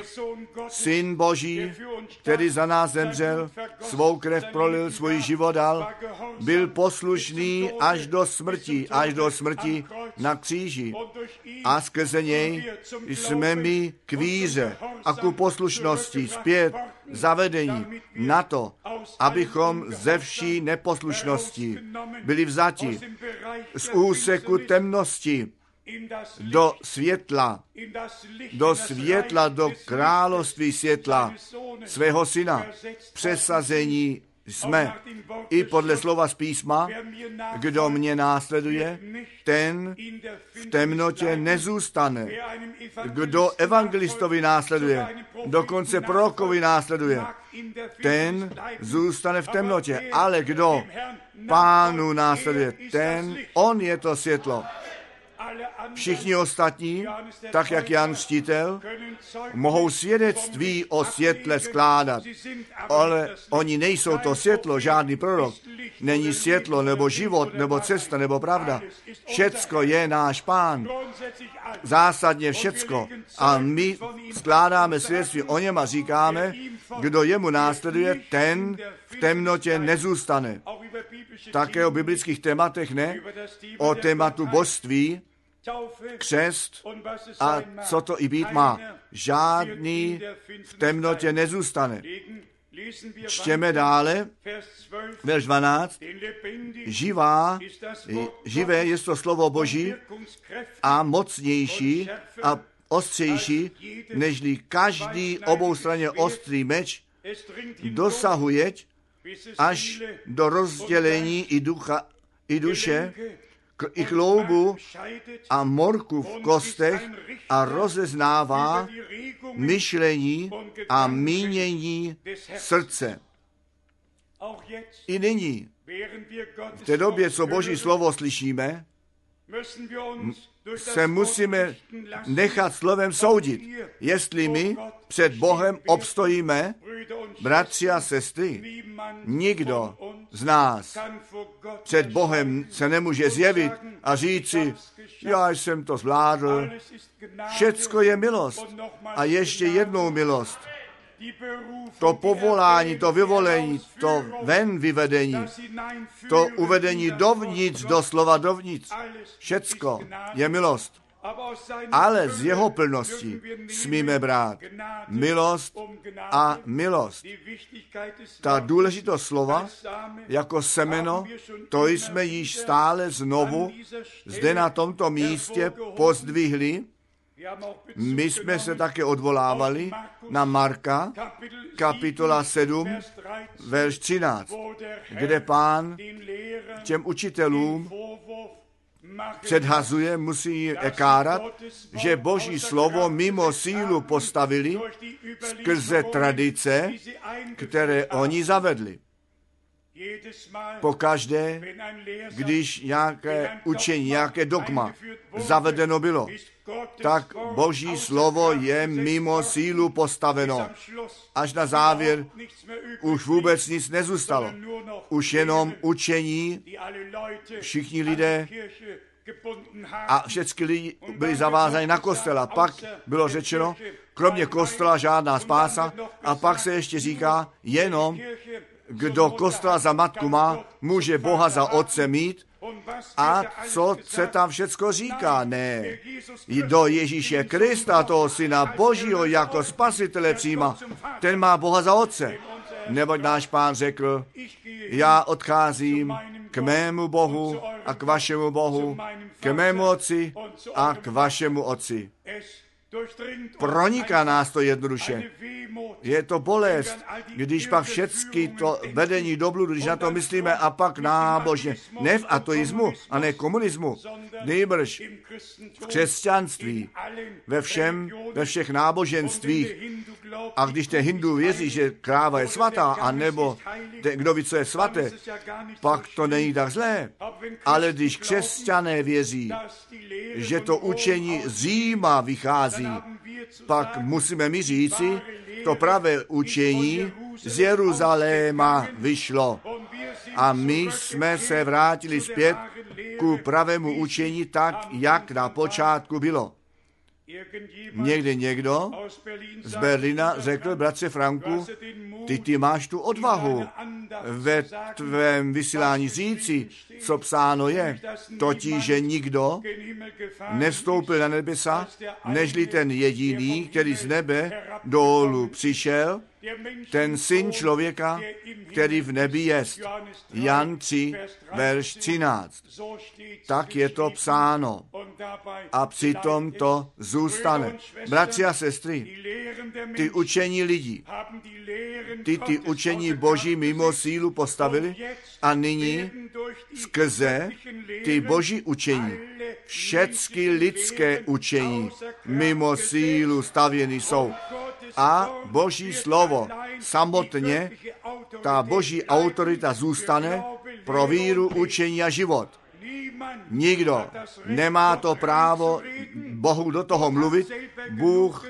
Syn Boží, který za nás zemřel, svou krev prolil, svůj život dal, byl poslušný až do smrti, až do smrti na kříži. A skrze něj jsme my k víře a ku poslušnosti zpět zavedení na to, abychom ze vší neposlušnosti byli vzati z úseku temnosti do světla, do světla, do království světla svého syna. Přesazení jsme i podle slova z písma, kdo mě následuje, ten v temnotě nezůstane. Kdo evangelistovi následuje, dokonce prorokovi následuje, ten zůstane v temnotě. Ale kdo pánu následuje, ten, on je to světlo. Všichni ostatní, tak jak Jan Štítel, mohou svědectví o světle skládat, ale oni nejsou to světlo, žádný prorok. Není světlo, nebo život, nebo cesta, nebo pravda. Všecko je náš pán. Zásadně všecko. A my skládáme svědectví o něm a říkáme, kdo jemu následuje, ten v temnotě nezůstane. Také o biblických tématech ne, o tématu božství, křest a co to i být má. Žádný v temnotě nezůstane. Čtěme dále, verš 12, živá, živé je to slovo Boží a mocnější a ostřejší, nežli každý oboustranně ostrý meč dosahuje až do rozdělení i ducha, i duše, k, i kloubu a morku v kostech a rozeznává myšlení a mínění srdce. I nyní, v té době, co Boží slovo slyšíme, se musíme nechat slovem soudit, jestli my před Bohem obstojíme, bratři a sestry. Nikdo z nás před Bohem se nemůže zjevit a říci, já jsem to zvládl. Všecko je milost. A ještě jednou milost. To povolání, to vyvolení, to ven vyvedení, to uvedení dovnitř, doslova dovnitř, všecko je milost. Ale z jeho plnosti smíme brát milost a milost. Ta důležitost slova jako semeno, to jsme již stále znovu zde na tomto místě pozdvihli. My jsme se také odvolávali na Marka, kapitola 7, verš 13, kde pán těm učitelům předhazuje, musí je kárat, že boží slovo mimo sílu postavili skrze tradice, které oni zavedli. Pokaždé, když nějaké učení, nějaké dogma zavedeno bylo, tak boží slovo je mimo sílu postaveno. Až na závěr už vůbec nic nezůstalo. Už jenom učení, všichni lidé a všechny lidi byli zavázáni na kostela. Pak bylo řečeno, kromě kostela žádná spása a pak se ještě říká, jenom kdo kostela za matku má, může Boha za otce mít a co se tam všecko říká? Ne. Do Ježíše Krista, toho syna Božího, jako spasitele přijíma. Ten má Boha za otce. Neboť náš pán řekl, já odcházím k mému Bohu a k vašemu Bohu, k mému otci a k vašemu otci. Proniká nás to jednoduše. Je to bolest, když pak všechny to vedení do bludu, když na to myslíme a pak nábožně, ne v ateismu a ne komunismu, nejbrž v křesťanství, ve všem, ve všech náboženstvích. A když ten hindu věří, že kráva je svatá, a nebo ten, kdo ví, co je svaté, pak to není tak zlé. Ale když křesťané věří, že to učení z Říma vychází, pak musíme mi říci, to pravé učení z Jeruzaléma vyšlo. A my jsme se vrátili zpět ku pravému učení tak, jak na počátku bylo. Někdy někdo z Berlína řekl, bratře Franku, ty, ty máš tu odvahu ve tvém vysílání říci, co psáno je, totiž, že nikdo nevstoupil na nebesa, nežli ten jediný, který z nebe dolů přišel, ten syn člověka, který v nebi jest. Jan 3, verš 13. Tak je to psáno. A přitom to zůstane. Bratři a sestry, ty učení lidí, ty ty učení boží mimo sílu postavili a nyní skrze ty boží učení, všechny lidské učení mimo sílu stavěny jsou. A boží slovo samotně, ta boží autorita zůstane pro víru, učení a život. Nikdo nemá to právo Bohu do toho mluvit. Bůh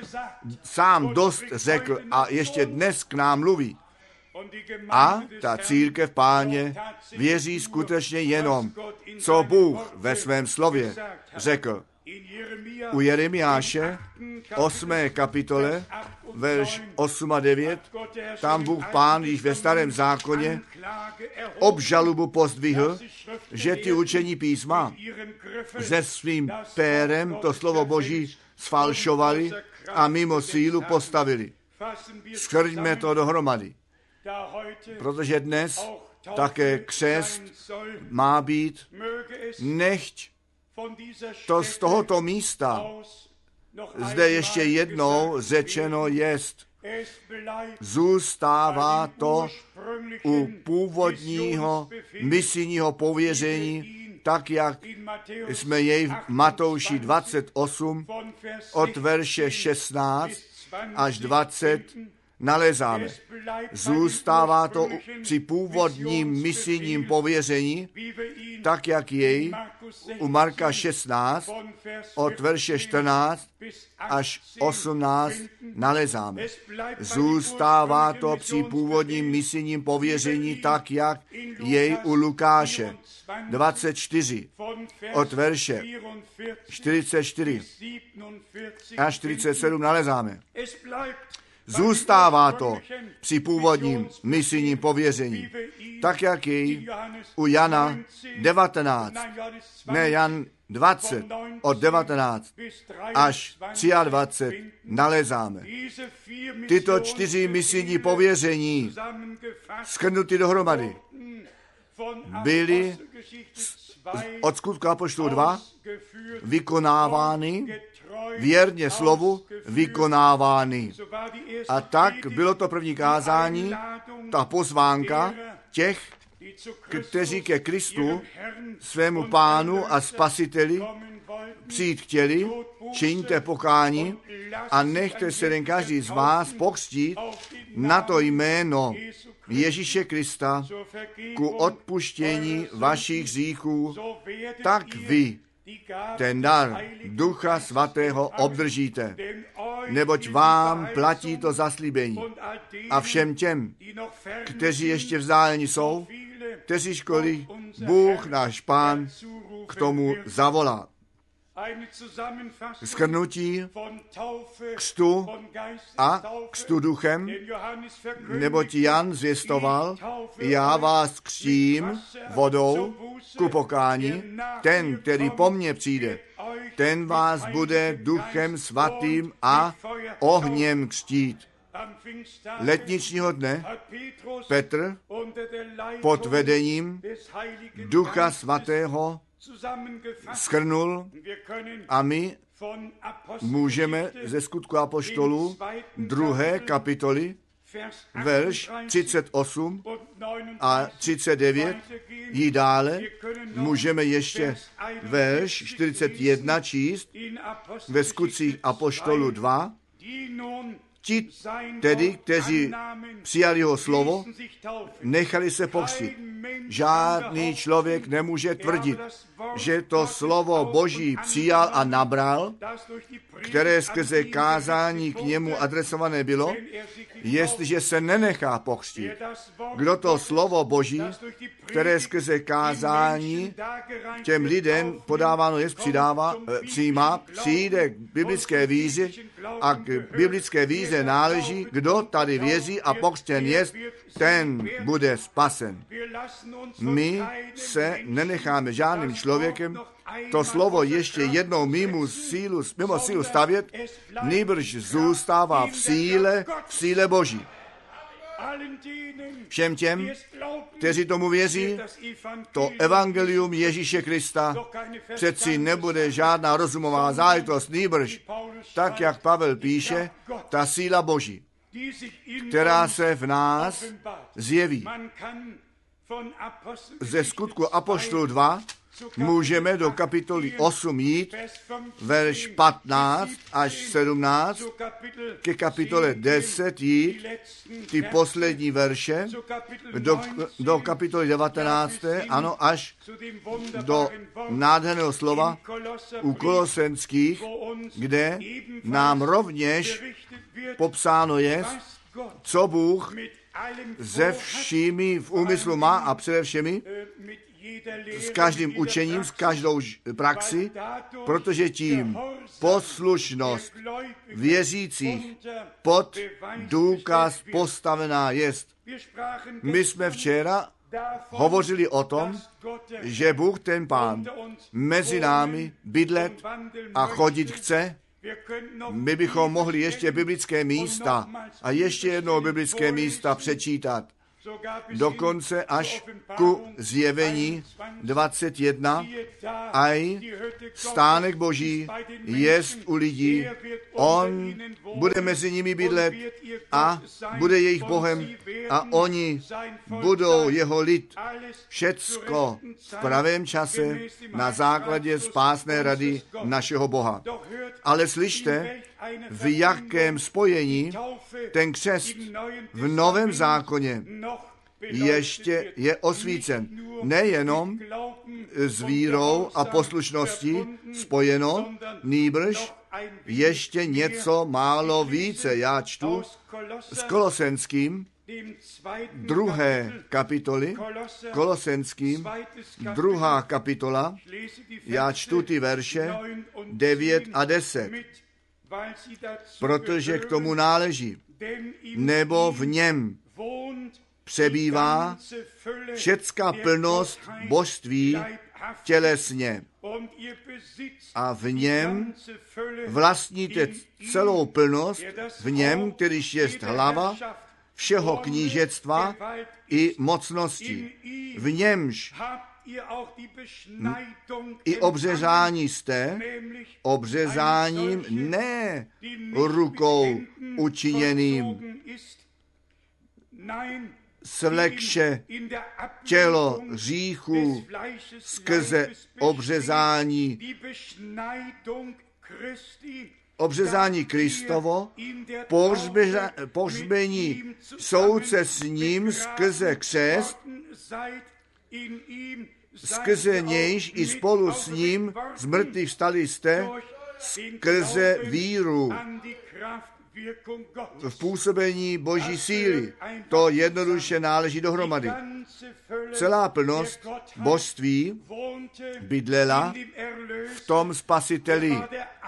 sám dost řekl a ještě dnes k nám mluví. A ta církev páně věří skutečně jenom, co Bůh ve svém slově řekl. U Jeremiáše 8. kapitole, verš 8 a 9, tam Bůh Pán již ve starém zákoně obžalubu pozdvihl, že ty učení písma se svým pérem to slovo Boží sfalšovali a mimo sílu postavili. Schrňme to dohromady. Protože dnes také křest má být, nechť to z tohoto místa zde ještě jednou řečeno jest. Zůstává to u původního misijního pověření, tak jak jsme jej v Matouši 28 od verše 16 až 20 nalezáme. Zůstává to při původním misijním pověření, tak jak jej u Marka 16 od verše 14 až 18 nalezáme. Zůstává to při původním misijním pověření, tak jak jej u Lukáše 24 od verše 44 až 47 nalezáme. Zůstává to při původním misijním pověření, tak jak jej u Jana 19, ne Jan 20, od 19 až 23 nalezáme. Tyto čtyři misijní pověření skrnuty dohromady byly od skutku Apoštolu 2 vykonávány věrně slovu vykonávány. A tak bylo to první kázání, ta pozvánka těch, kteří ke Kristu, svému pánu a spasiteli, přijít chtěli, čiňte pokání a nechte se ten každý z vás pokřtít na to jméno Ježíše Krista ku odpuštění vašich hříchů, tak vy ten dar Ducha Svatého obdržíte, neboť vám platí to zaslíbení. A všem těm, kteří ještě vzdáleni jsou, kteří školy Bůh náš Pán k tomu zavolá. Schrnutí kstu a kstu duchem, neboť Jan zvěstoval, já vás křtím vodou ku pokání, ten, který po mně přijde, ten vás bude duchem svatým a ohněm křtít. Letničního dne Petr pod vedením Ducha Svatého schrnul a my můžeme ze skutku Apoštolů druhé kapitoly verš 38 a 39 jí dále. Můžeme ještě verš 41 číst ve skutcích Apoštolu 2 Ti tedy, kteří přijali jeho slovo, nechali se pokřtit. Žádný člověk nemůže tvrdit, že to slovo Boží přijal a nabral, které skrze kázání k němu adresované bylo, jestliže se nenechá pokřtit. Kdo to slovo Boží, které skrze kázání těm lidem podáváno je, přidává, přijímá, přijde k biblické víze a k biblické víze náleží, kdo tady věří a pokřtěn je, ten bude spasen. My se nenecháme žádným člověkem to slovo ještě jednou mimo sílu, mimo sílu stavět, nýbrž zůstává v síle, v síle Boží. Všem těm, kteří tomu věří, to evangelium Ježíše Krista přeci nebude žádná rozumová záležitost, nýbrž, tak jak Pavel píše, ta síla Boží, která se v nás zjeví. Ze skutku Apoštolu 2 můžeme do kapitoly 8 jít, verš 15 až 17, ke kapitole 10 jít, ty poslední verše, do, do kapitoly 19, ano, až do nádherného slova u Kolosenských, kde nám rovněž popsáno je, co Bůh ze všemi v úmyslu má a především s každým učením, s každou praxi, protože tím poslušnost věřících pod důkaz postavená jest. My jsme včera hovořili o tom, že Bůh ten Pán mezi námi bydlet a chodit chce, my bychom mohli ještě biblické místa a ještě jednou biblické místa přečítat dokonce až ku zjevení 21, aj stánek Boží jest u lidí, on bude mezi nimi bydlet a bude jejich Bohem a oni budou jeho lid. Všecko v pravém čase na základě spásné rady našeho Boha. Ale slyšte, v jakém spojení ten křest v Novém zákoně ještě je osvícen. Nejenom s vírou a poslušností spojeno, nýbrž ještě něco málo více. Já čtu s Kolosenským, druhé kapitoly, Kolosenským, druhá kapitola, já čtu ty verše 9 a 10 protože k tomu náleží, nebo v něm přebývá všecká plnost božství tělesně. A v něm vlastníte celou plnost, v něm, kterýž je hlava všeho knížectva i mocnosti. V němž i obřezání jste, obřezáním? ne. rukou učiněným, slekše tělo říchu skrze obřezání. obřezání Kristovo, pohřbení souce s ním skrze křest, skrze nějž i spolu s ním z mrtvých vstali jste, skrze víru v působení boží síly. To jednoduše náleží dohromady. Celá plnost božství bydlela v tom spasiteli.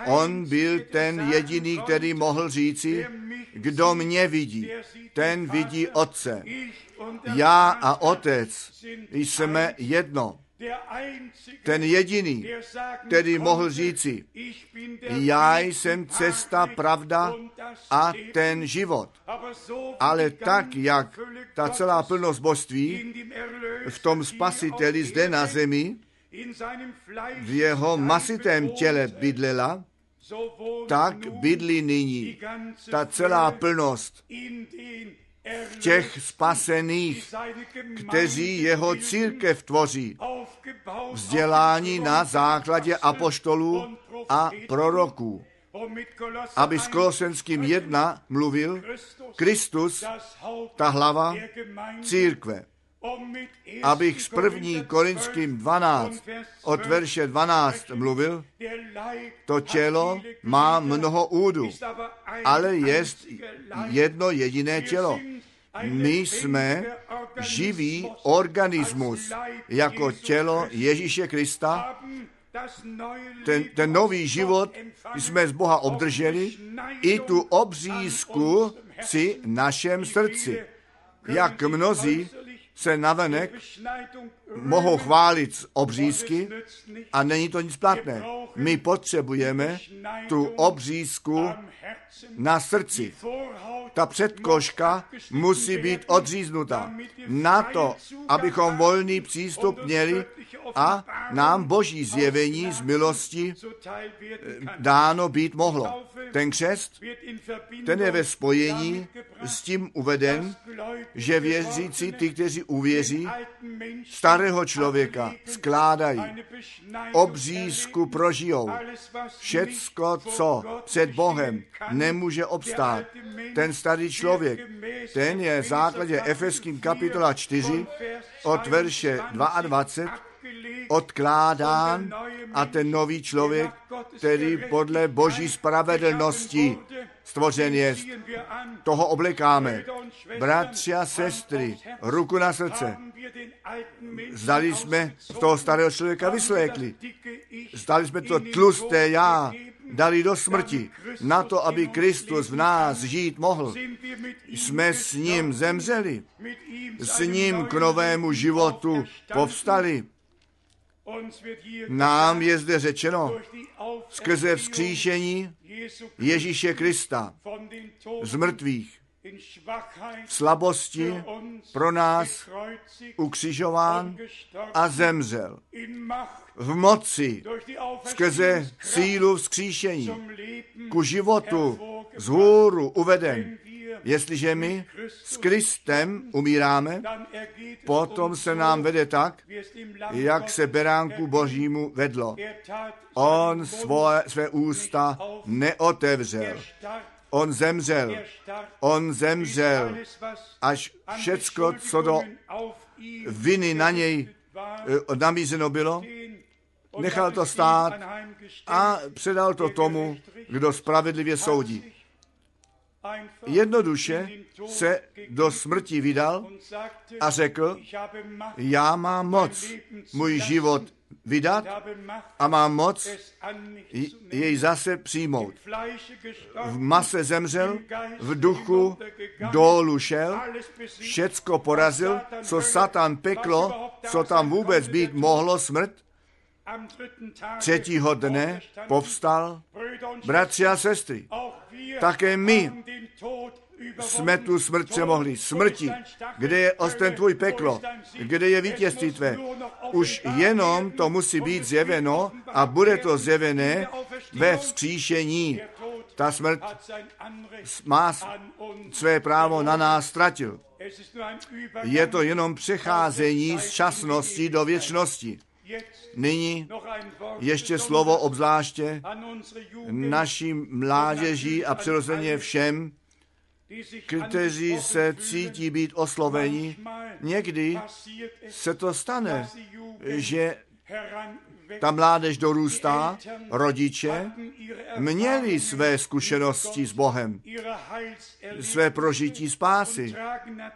On byl ten jediný, který mohl říci, kdo mě vidí, ten vidí Otce. Já a Otec jsme jedno. Ten jediný, který mohl říci, já jsem cesta, pravda a ten život. Ale tak, jak ta celá plnost božství v tom spasiteli zde na zemi, v jeho masitém těle bydlela, tak bydlí nyní ta celá plnost těch spasených, kteří jeho církev tvoří, vzdělání na základě apoštolů a proroků. Aby s Kolosenským jedna mluvil Kristus, ta hlava církve. Abych s první Korinským 12 od verše 12 mluvil, to tělo má mnoho údů, ale je jedno jediné tělo. My jsme živý organismus jako tělo Ježíše Krista. Ten, ten nový život jsme z Boha obdrželi i tu obřízku při našem srdci. Jak mnozí se navenek mohou chválit obřízky a není to nic platné. My potřebujeme tu obřízku na srdci. Ta předkoška musí být odříznuta na to, abychom volný přístup měli a nám boží zjevení z milosti dáno být mohlo. Ten křest, ten je ve spojení s tím uveden, že věřící, ty, kteří uvěří, starého člověka skládají, obřízku prožijou. Všecko, co před Bohem nemůže obstát. Ten starý člověk, ten je v základě Efeským kapitola 4 od verše 22 odkládán a ten nový člověk, který podle boží spravedlnosti stvořen je, toho oblekáme. Bratři a sestry, ruku na srdce. Zdali jsme toho starého člověka vyslékli. Zdali jsme to tlusté já dali do smrti, na to, aby Kristus v nás žít mohl. Jsme s ním zemřeli, s ním k novému životu povstali. Nám je zde řečeno skrze vzkříšení Ježíše Krista z mrtvých v slabosti pro nás ukřižován a zemřel. V moci skrze sílu vzkříšení ku životu z hůru uveden. Jestliže my s Kristem umíráme, potom se nám vede tak, jak se beránku božímu vedlo. On svoje, své ústa neotevřel. On zemřel. On zemřel, až všecko, co do viny na něj namířeno bylo, nechal to stát a předal to tomu, kdo spravedlivě soudí. Jednoduše se do smrti vydal a řekl, já mám moc můj život vydat a mám moc jej zase přijmout. V mase zemřel, v duchu dolů šel, všecko porazil, co Satan peklo, co tam vůbec být mohlo smrt, třetího dne povstal. Bratři a sestry, také my jsme tu smrt přemohli. Smrti, kde je osten tvůj peklo, kde je vítězství tvé. Už jenom to musí být zjeveno a bude to zjevené ve vzkříšení. Ta smrt má své právo na nás ztratil. Je to jenom přecházení z časnosti do věčnosti. Nyní ještě slovo obzvláště našim mládeží a přirozeně všem, kteří se cítí být osloveni. Někdy se to stane, že ta mládež dorůstá, rodiče měli své zkušenosti s Bohem, své prožití spásy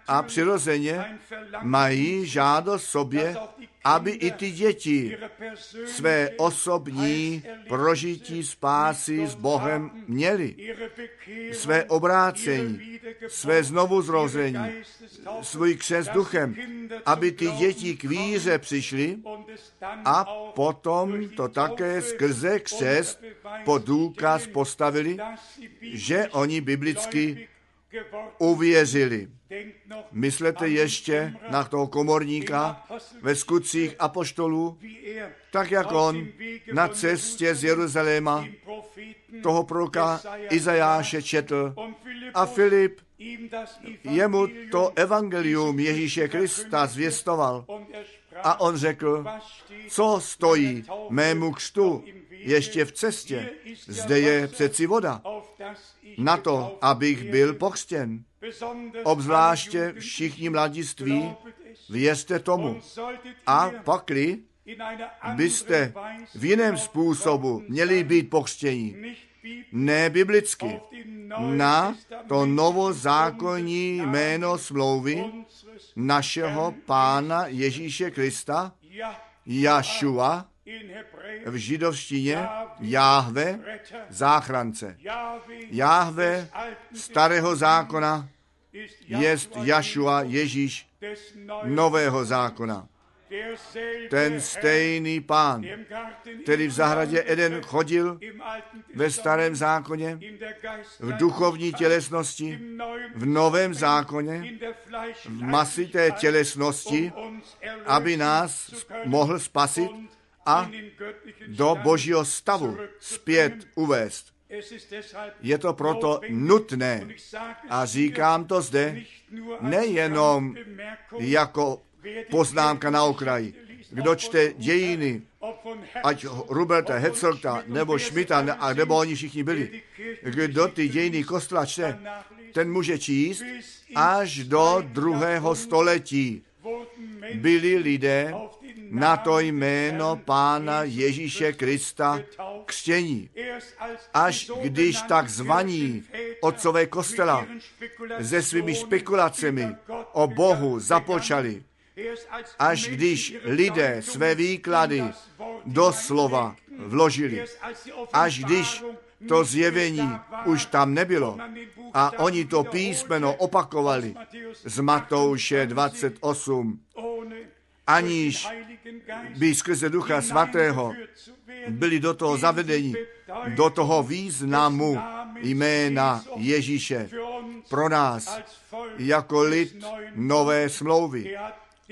a přirozeně mají žádost sobě, aby i ty děti své osobní prožití spásy s Bohem měli, své obrácení, své znovuzrození, svůj křest duchem, aby ty děti k víře přišly a potom to také skrze křest po důkaz postavili, že oni biblicky uvěřili. Myslete ještě na toho komorníka ve skutcích apoštolů, tak jak on na cestě z Jeruzaléma toho proroka Izajáše četl a Filip jemu to evangelium Ježíše Krista zvěstoval. A on řekl, co stojí mému křtu ještě v cestě? Zde je přeci voda. Na to, abych byl pokřtěn. Obzvláště všichni mladiství, věřte tomu. A pakli byste v jiném způsobu měli být pokřtěni. Ne biblicky. Na to novozákonní jméno smlouvy našeho Pána Ježíše Krista, Jašua, v židovštině Jáhve, záchrance. Jáhve starého zákona jest Jašua, Ježíš, nového zákona. Ten stejný pán, který v zahradě Eden chodil ve starém zákoně, v duchovní tělesnosti, v novém zákoně, v masité tělesnosti, aby nás mohl spasit a do božího stavu zpět uvést. Je to proto nutné. A říkám to zde nejenom jako poznámka na okraji. Kdo čte dějiny, ať Roberta Hetzelta nebo Schmidta, a nebo oni všichni byli, kdo ty dějiny kostela čte, ten může číst až do druhého století. Byli lidé na to jméno Pána Ježíše Krista křtění. Až když tak zvaní otcové kostela se svými spekulacemi o Bohu započali, až když lidé své výklady do slova vložili, až když to zjevení už tam nebylo. A oni to písmeno opakovali z Matouše 28, aniž by skrze Ducha Svatého byli do toho zavedení, do toho významu jména Ježíše pro nás jako lid nové smlouvy.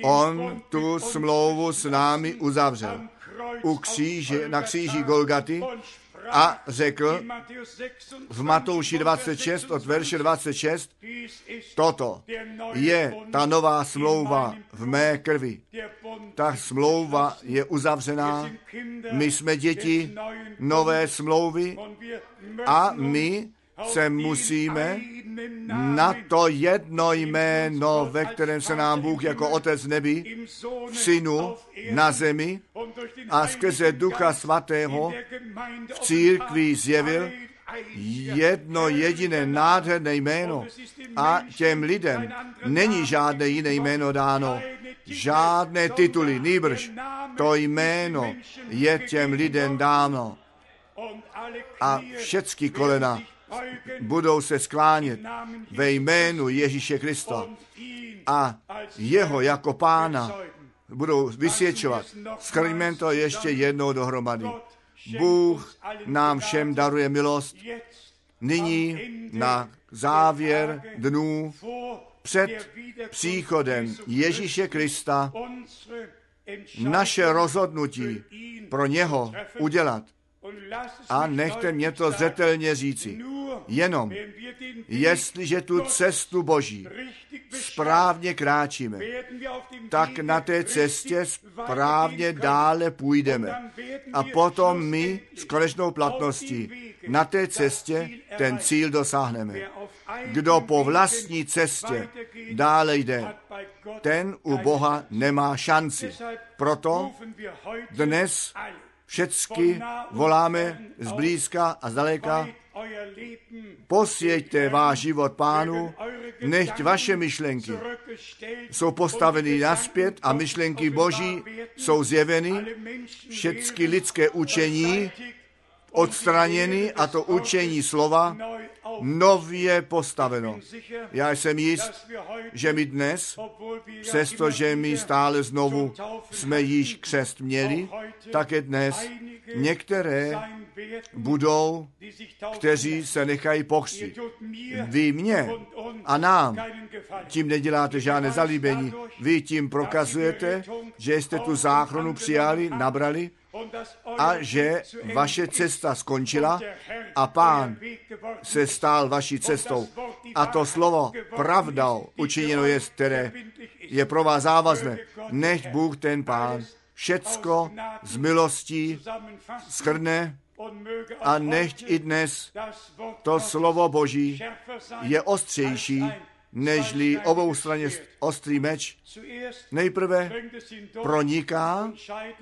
On tu smlouvu s námi uzavřel u kříže, na kříži Golgaty a řekl v Matouši 26 od verše 26, toto je ta nová smlouva v mé krvi. Ta smlouva je uzavřená, my jsme děti nové smlouvy a my se musíme na to jedno jméno, ve kterém se nám Bůh jako Otec nebi, v Synu na zemi a skrze Ducha Svatého v církvi zjevil jedno jediné nádherné jméno a těm lidem není žádné jiné jméno dáno, žádné tituly, nýbrž to jméno je těm lidem dáno. A všechny kolena budou se sklánět ve jménu Ježíše Krista a jeho jako pána budou vysvědčovat. Skrňme to ještě jednou dohromady. Bůh nám všem daruje milost. Nyní na závěr dnů před příchodem Ježíše Krista naše rozhodnutí pro něho udělat. A nechte mě to zřetelně říci. Jenom, jestliže tu cestu Boží správně kráčíme, tak na té cestě správně dále půjdeme. A potom my s konečnou platností na té cestě ten cíl dosáhneme. Kdo po vlastní cestě dále jde, ten u Boha nemá šanci. Proto dnes všecky voláme zblízka a zdaleka, posvěďte váš život pánu, nechť vaše myšlenky jsou postaveny naspět a myšlenky boží jsou zjeveny, všechny lidské učení odstraněny a to učení slova nově postaveno. Já jsem jist, že my dnes, přestože my stále znovu jsme již křest měli, také dnes některé budou, kteří se nechají pochstit. Vy mě a nám tím neděláte žádné zalíbení. Vy tím prokazujete, že jste tu záchranu přijali, nabrali a že vaše cesta skončila a pán se stál vaší cestou. A to slovo pravdou učiněno je, které je pro vás závazné. Nech Bůh ten pán všecko z milostí skrne a nechť i dnes to slovo Boží je ostřejší nežli obou straně ostrý meč, nejprve proniká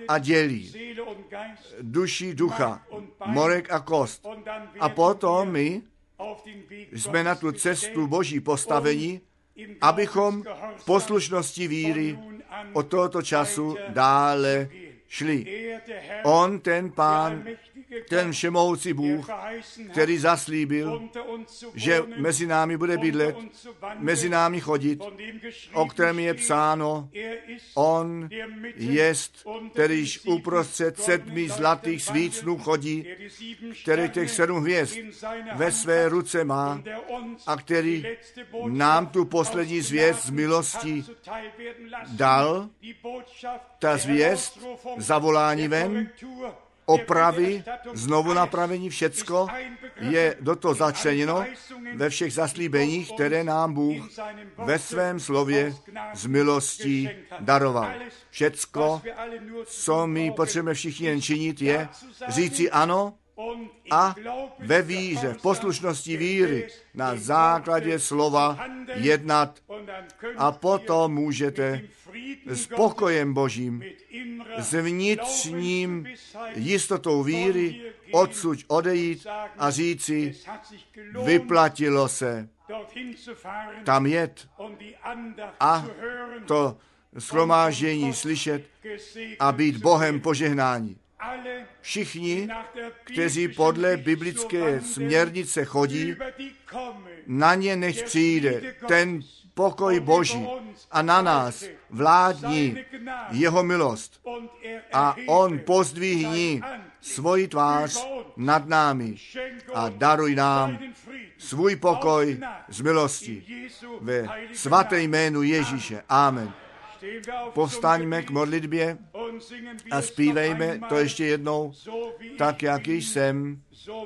a dělí duši, ducha, morek a kost. A potom my jsme na tu cestu Boží postavení, abychom v poslušnosti víry od tohoto času dále šli. On, ten pán, ten všemohoucí Bůh, který zaslíbil, že mezi námi bude bydlet, mezi námi chodit, o kterém je psáno, on jest, kterýž uprostřed sedmi zlatých svícnů chodí, který těch sedm hvězd ve své ruce má a který nám tu poslední zvěst z milosti dal, ta zvěst, zavolání ven, opravy, znovu napravení, všecko je do toho začleněno ve všech zaslíbeních, které nám Bůh ve svém slově z milostí daroval. Všecko, co my potřebujeme všichni jen činit, je říci ano a ve víře, v poslušnosti víry, na základě slova jednat. a potom můžete s pokojem Božím, s vnitřním jistotou víry odsud odejít a říci, vyplatilo se tam jet. a to shromáždění slyšet a být Bohem požehnání. Všichni, kteří podle biblické směrnice chodí, na ně nech přijde ten pokoj Boží a na nás vládní jeho milost. A on pozdvihní svoji tvář nad námi a daruj nám svůj pokoj z milosti. Ve svaté jménu Ježíše. Amen. Povstaňme k modlitbě a zpívejme to ještě jednou, tak jak již jsem. So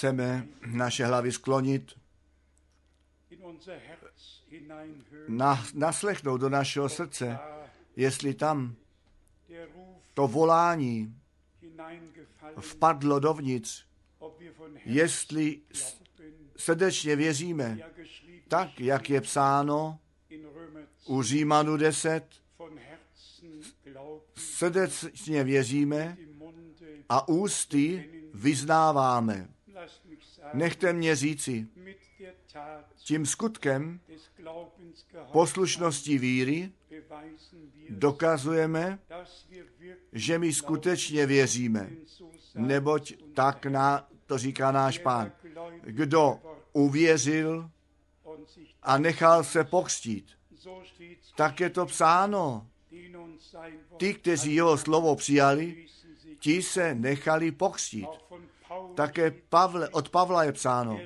chceme naše hlavy sklonit, na, naslechnout do našeho srdce, jestli tam to volání vpadlo dovnitř, jestli srdečně věříme, tak, jak je psáno u Římanu 10, srdečně věříme a ústy vyznáváme. Nechte mě říci, tím skutkem poslušnosti víry dokazujeme, že my skutečně věříme, neboť tak na, to říká náš pán. Kdo uvěřil a nechal se pokřtít, tak je to psáno. Ty, kteří jeho slovo přijali, ti se nechali pokřtít. Také Pavle, od Pavla je psáno,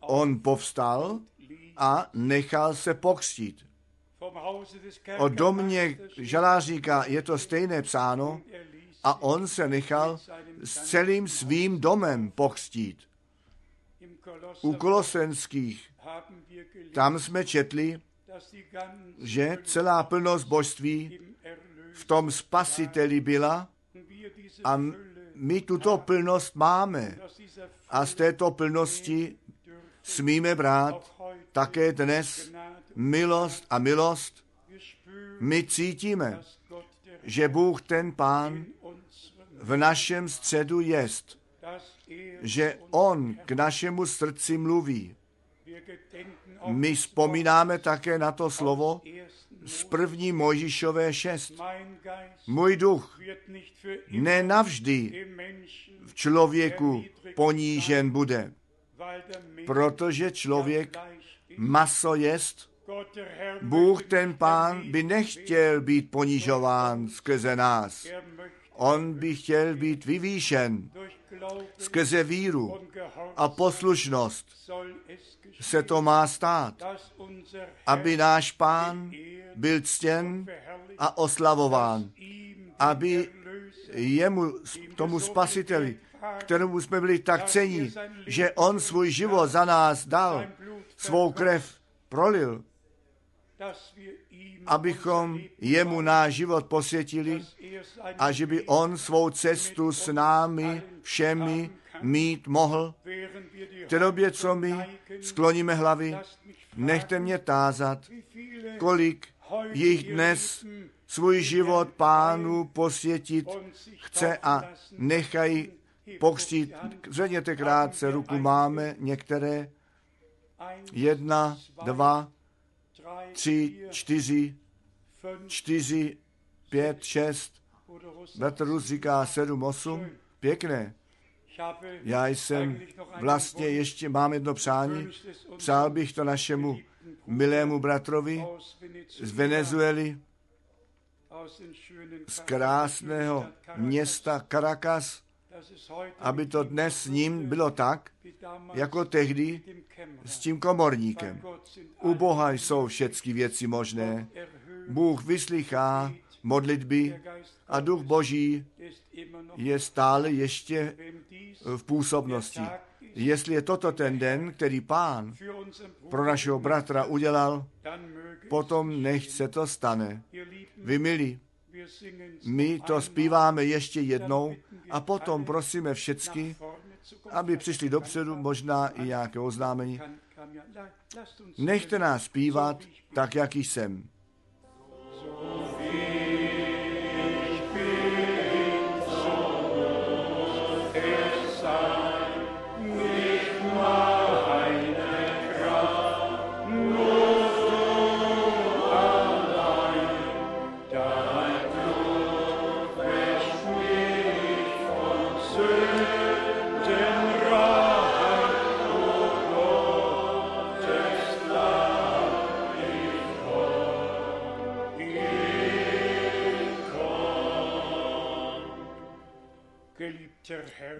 on povstal a nechal se pokřtít. O domě žalářníka je to stejné psáno a on se nechal s celým svým domem pokřtít. U kolosenských tam jsme četli, že celá plnost božství v tom spasiteli byla a my tuto plnost máme a z této plnosti smíme brát také dnes milost a milost. My cítíme, že Bůh ten Pán v našem středu jest, že On k našemu srdci mluví. My vzpomínáme také na to slovo z první Mojžišové 6. Můj duch nenavždy v člověku ponížen bude, protože člověk maso jest. Bůh ten pán by nechtěl být ponižován skrze nás. On by chtěl být vyvýšen skrze víru a poslušnost se to má stát, aby náš pán byl ctěn a oslavován, aby jemu, tomu spasiteli, kterému jsme byli tak cení, že on svůj život za nás dal, svou krev prolil, abychom jemu náš život posvětili a že by on svou cestu s námi všemi mít mohl. V době, co my skloníme hlavy, nechte mě tázat, kolik jich dnes svůj život pánu posvětit chce a nechají pokřtít. Zvedněte krátce ruku, máme některé. Jedna, dva, tři, čtyři, čtyři, pět, šest. Bratr Rus říká sedm, osm. Pěkné. Já jsem vlastně ještě, mám jedno přání. Přál bych to našemu milému bratrovi z Venezuely, z krásného města Caracas, aby to dnes s ním bylo tak, jako tehdy s tím komorníkem. U Boha jsou všechny věci možné. Bůh vyslychá modlitby a duch Boží je stále ještě v působnosti. Jestli je toto ten den, který pán pro našeho bratra udělal, potom nech se to stane. Vy milí, my to zpíváme ještě jednou a potom prosíme všecky, aby přišli dopředu, možná i nějaké oznámení. Nechte nás zpívat tak, jak jsem. O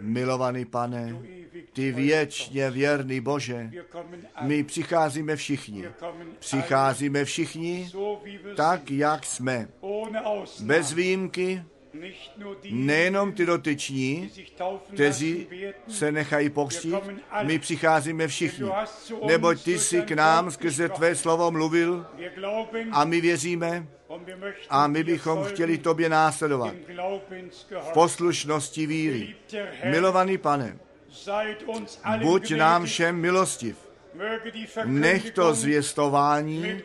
Milovaný pane, ty věčně věrný Bože, my přicházíme všichni. Přicházíme všichni tak, jak jsme. Bez výjimky, nejenom ty dotyční, kteří se nechají pokřtít, my přicházíme všichni. Neboť ty jsi k nám skrze tvé slovo mluvil a my věříme a my bychom chtěli tobě následovat v poslušnosti víry. Milovaný pane, buď nám všem milostiv Nech to zvěstování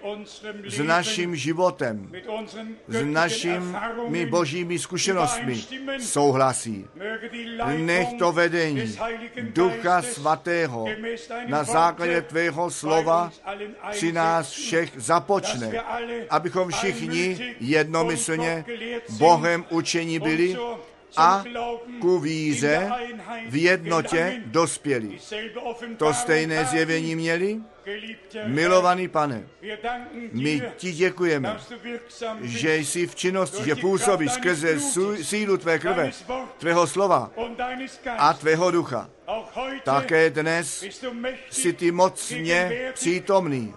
s naším životem, s našimi božími zkušenostmi souhlasí. Nech to vedení Ducha Svatého na základě tvého slova při nás všech započne, abychom všichni jednomyslně Bohem učení byli a ku víře v jednotě dospěli. To stejné zjevení měli? Milovaný pane, my ti děkujeme, že jsi v činnosti, že působíš skrze sílu tvé krve, tvého slova a tvého ducha. Také dnes jsi ty mocně přítomný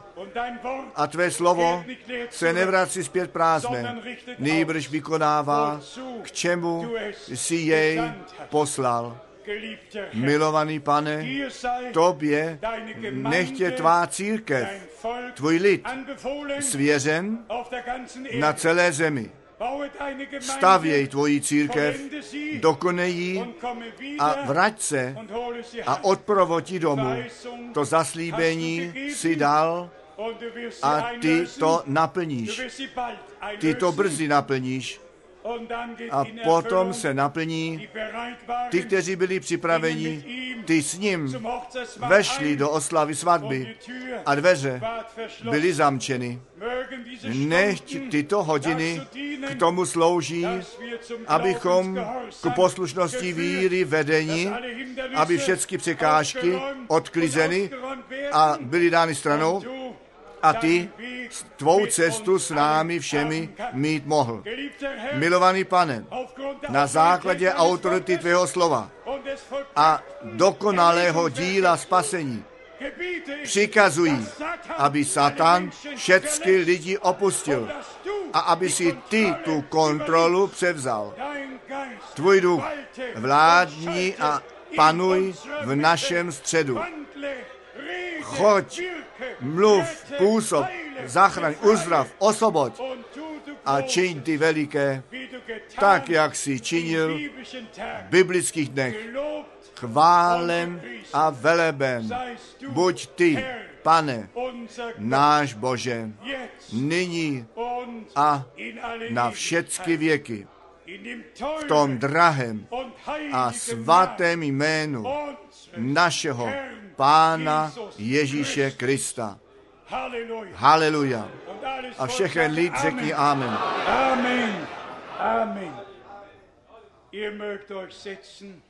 a tvé slovo se nevrací zpět prázdné, nýbrž vykonává, k čemu jsi jej poslal. Milovaný pane, tobě nechtě tvá církev, tvůj lid, svěřen na celé zemi. Stavěj tvoji církev, dokonej a vrať se a odprovodí domů. To zaslíbení si dal a ty to naplníš. Ty to brzy naplníš. A potom se naplní. ty, kteří byli připraveni, ty s ním vešli do oslavy svatby a dveře byly zamčeny. Nechť tyto hodiny k tomu slouží, abychom k poslušnosti víry vedení, aby všechny překážky odklizeny a byly dány stranou a ty tvou cestu s námi všemi mít mohl. Milovaný pane, na základě autority tvého slova a dokonalého díla spasení přikazují, aby Satan všechny lidi opustil a aby si ty tu kontrolu převzal. Tvůj duch vládní a panuj v našem středu choď, mluv, působ, zachraň, uzdrav, du a čiň ty veliké, tak jak si činil v biblických dnech. Chválem a du, buď ty, pane, náš Bože, nyní a na všechny věky, v tom drahém a svatém jménu našeho Pána Ježíše. Krista. Haleluja. A všechen sagte lid řekni Amen. Amen. Amen. Amen. Ihr mögt euch setzen.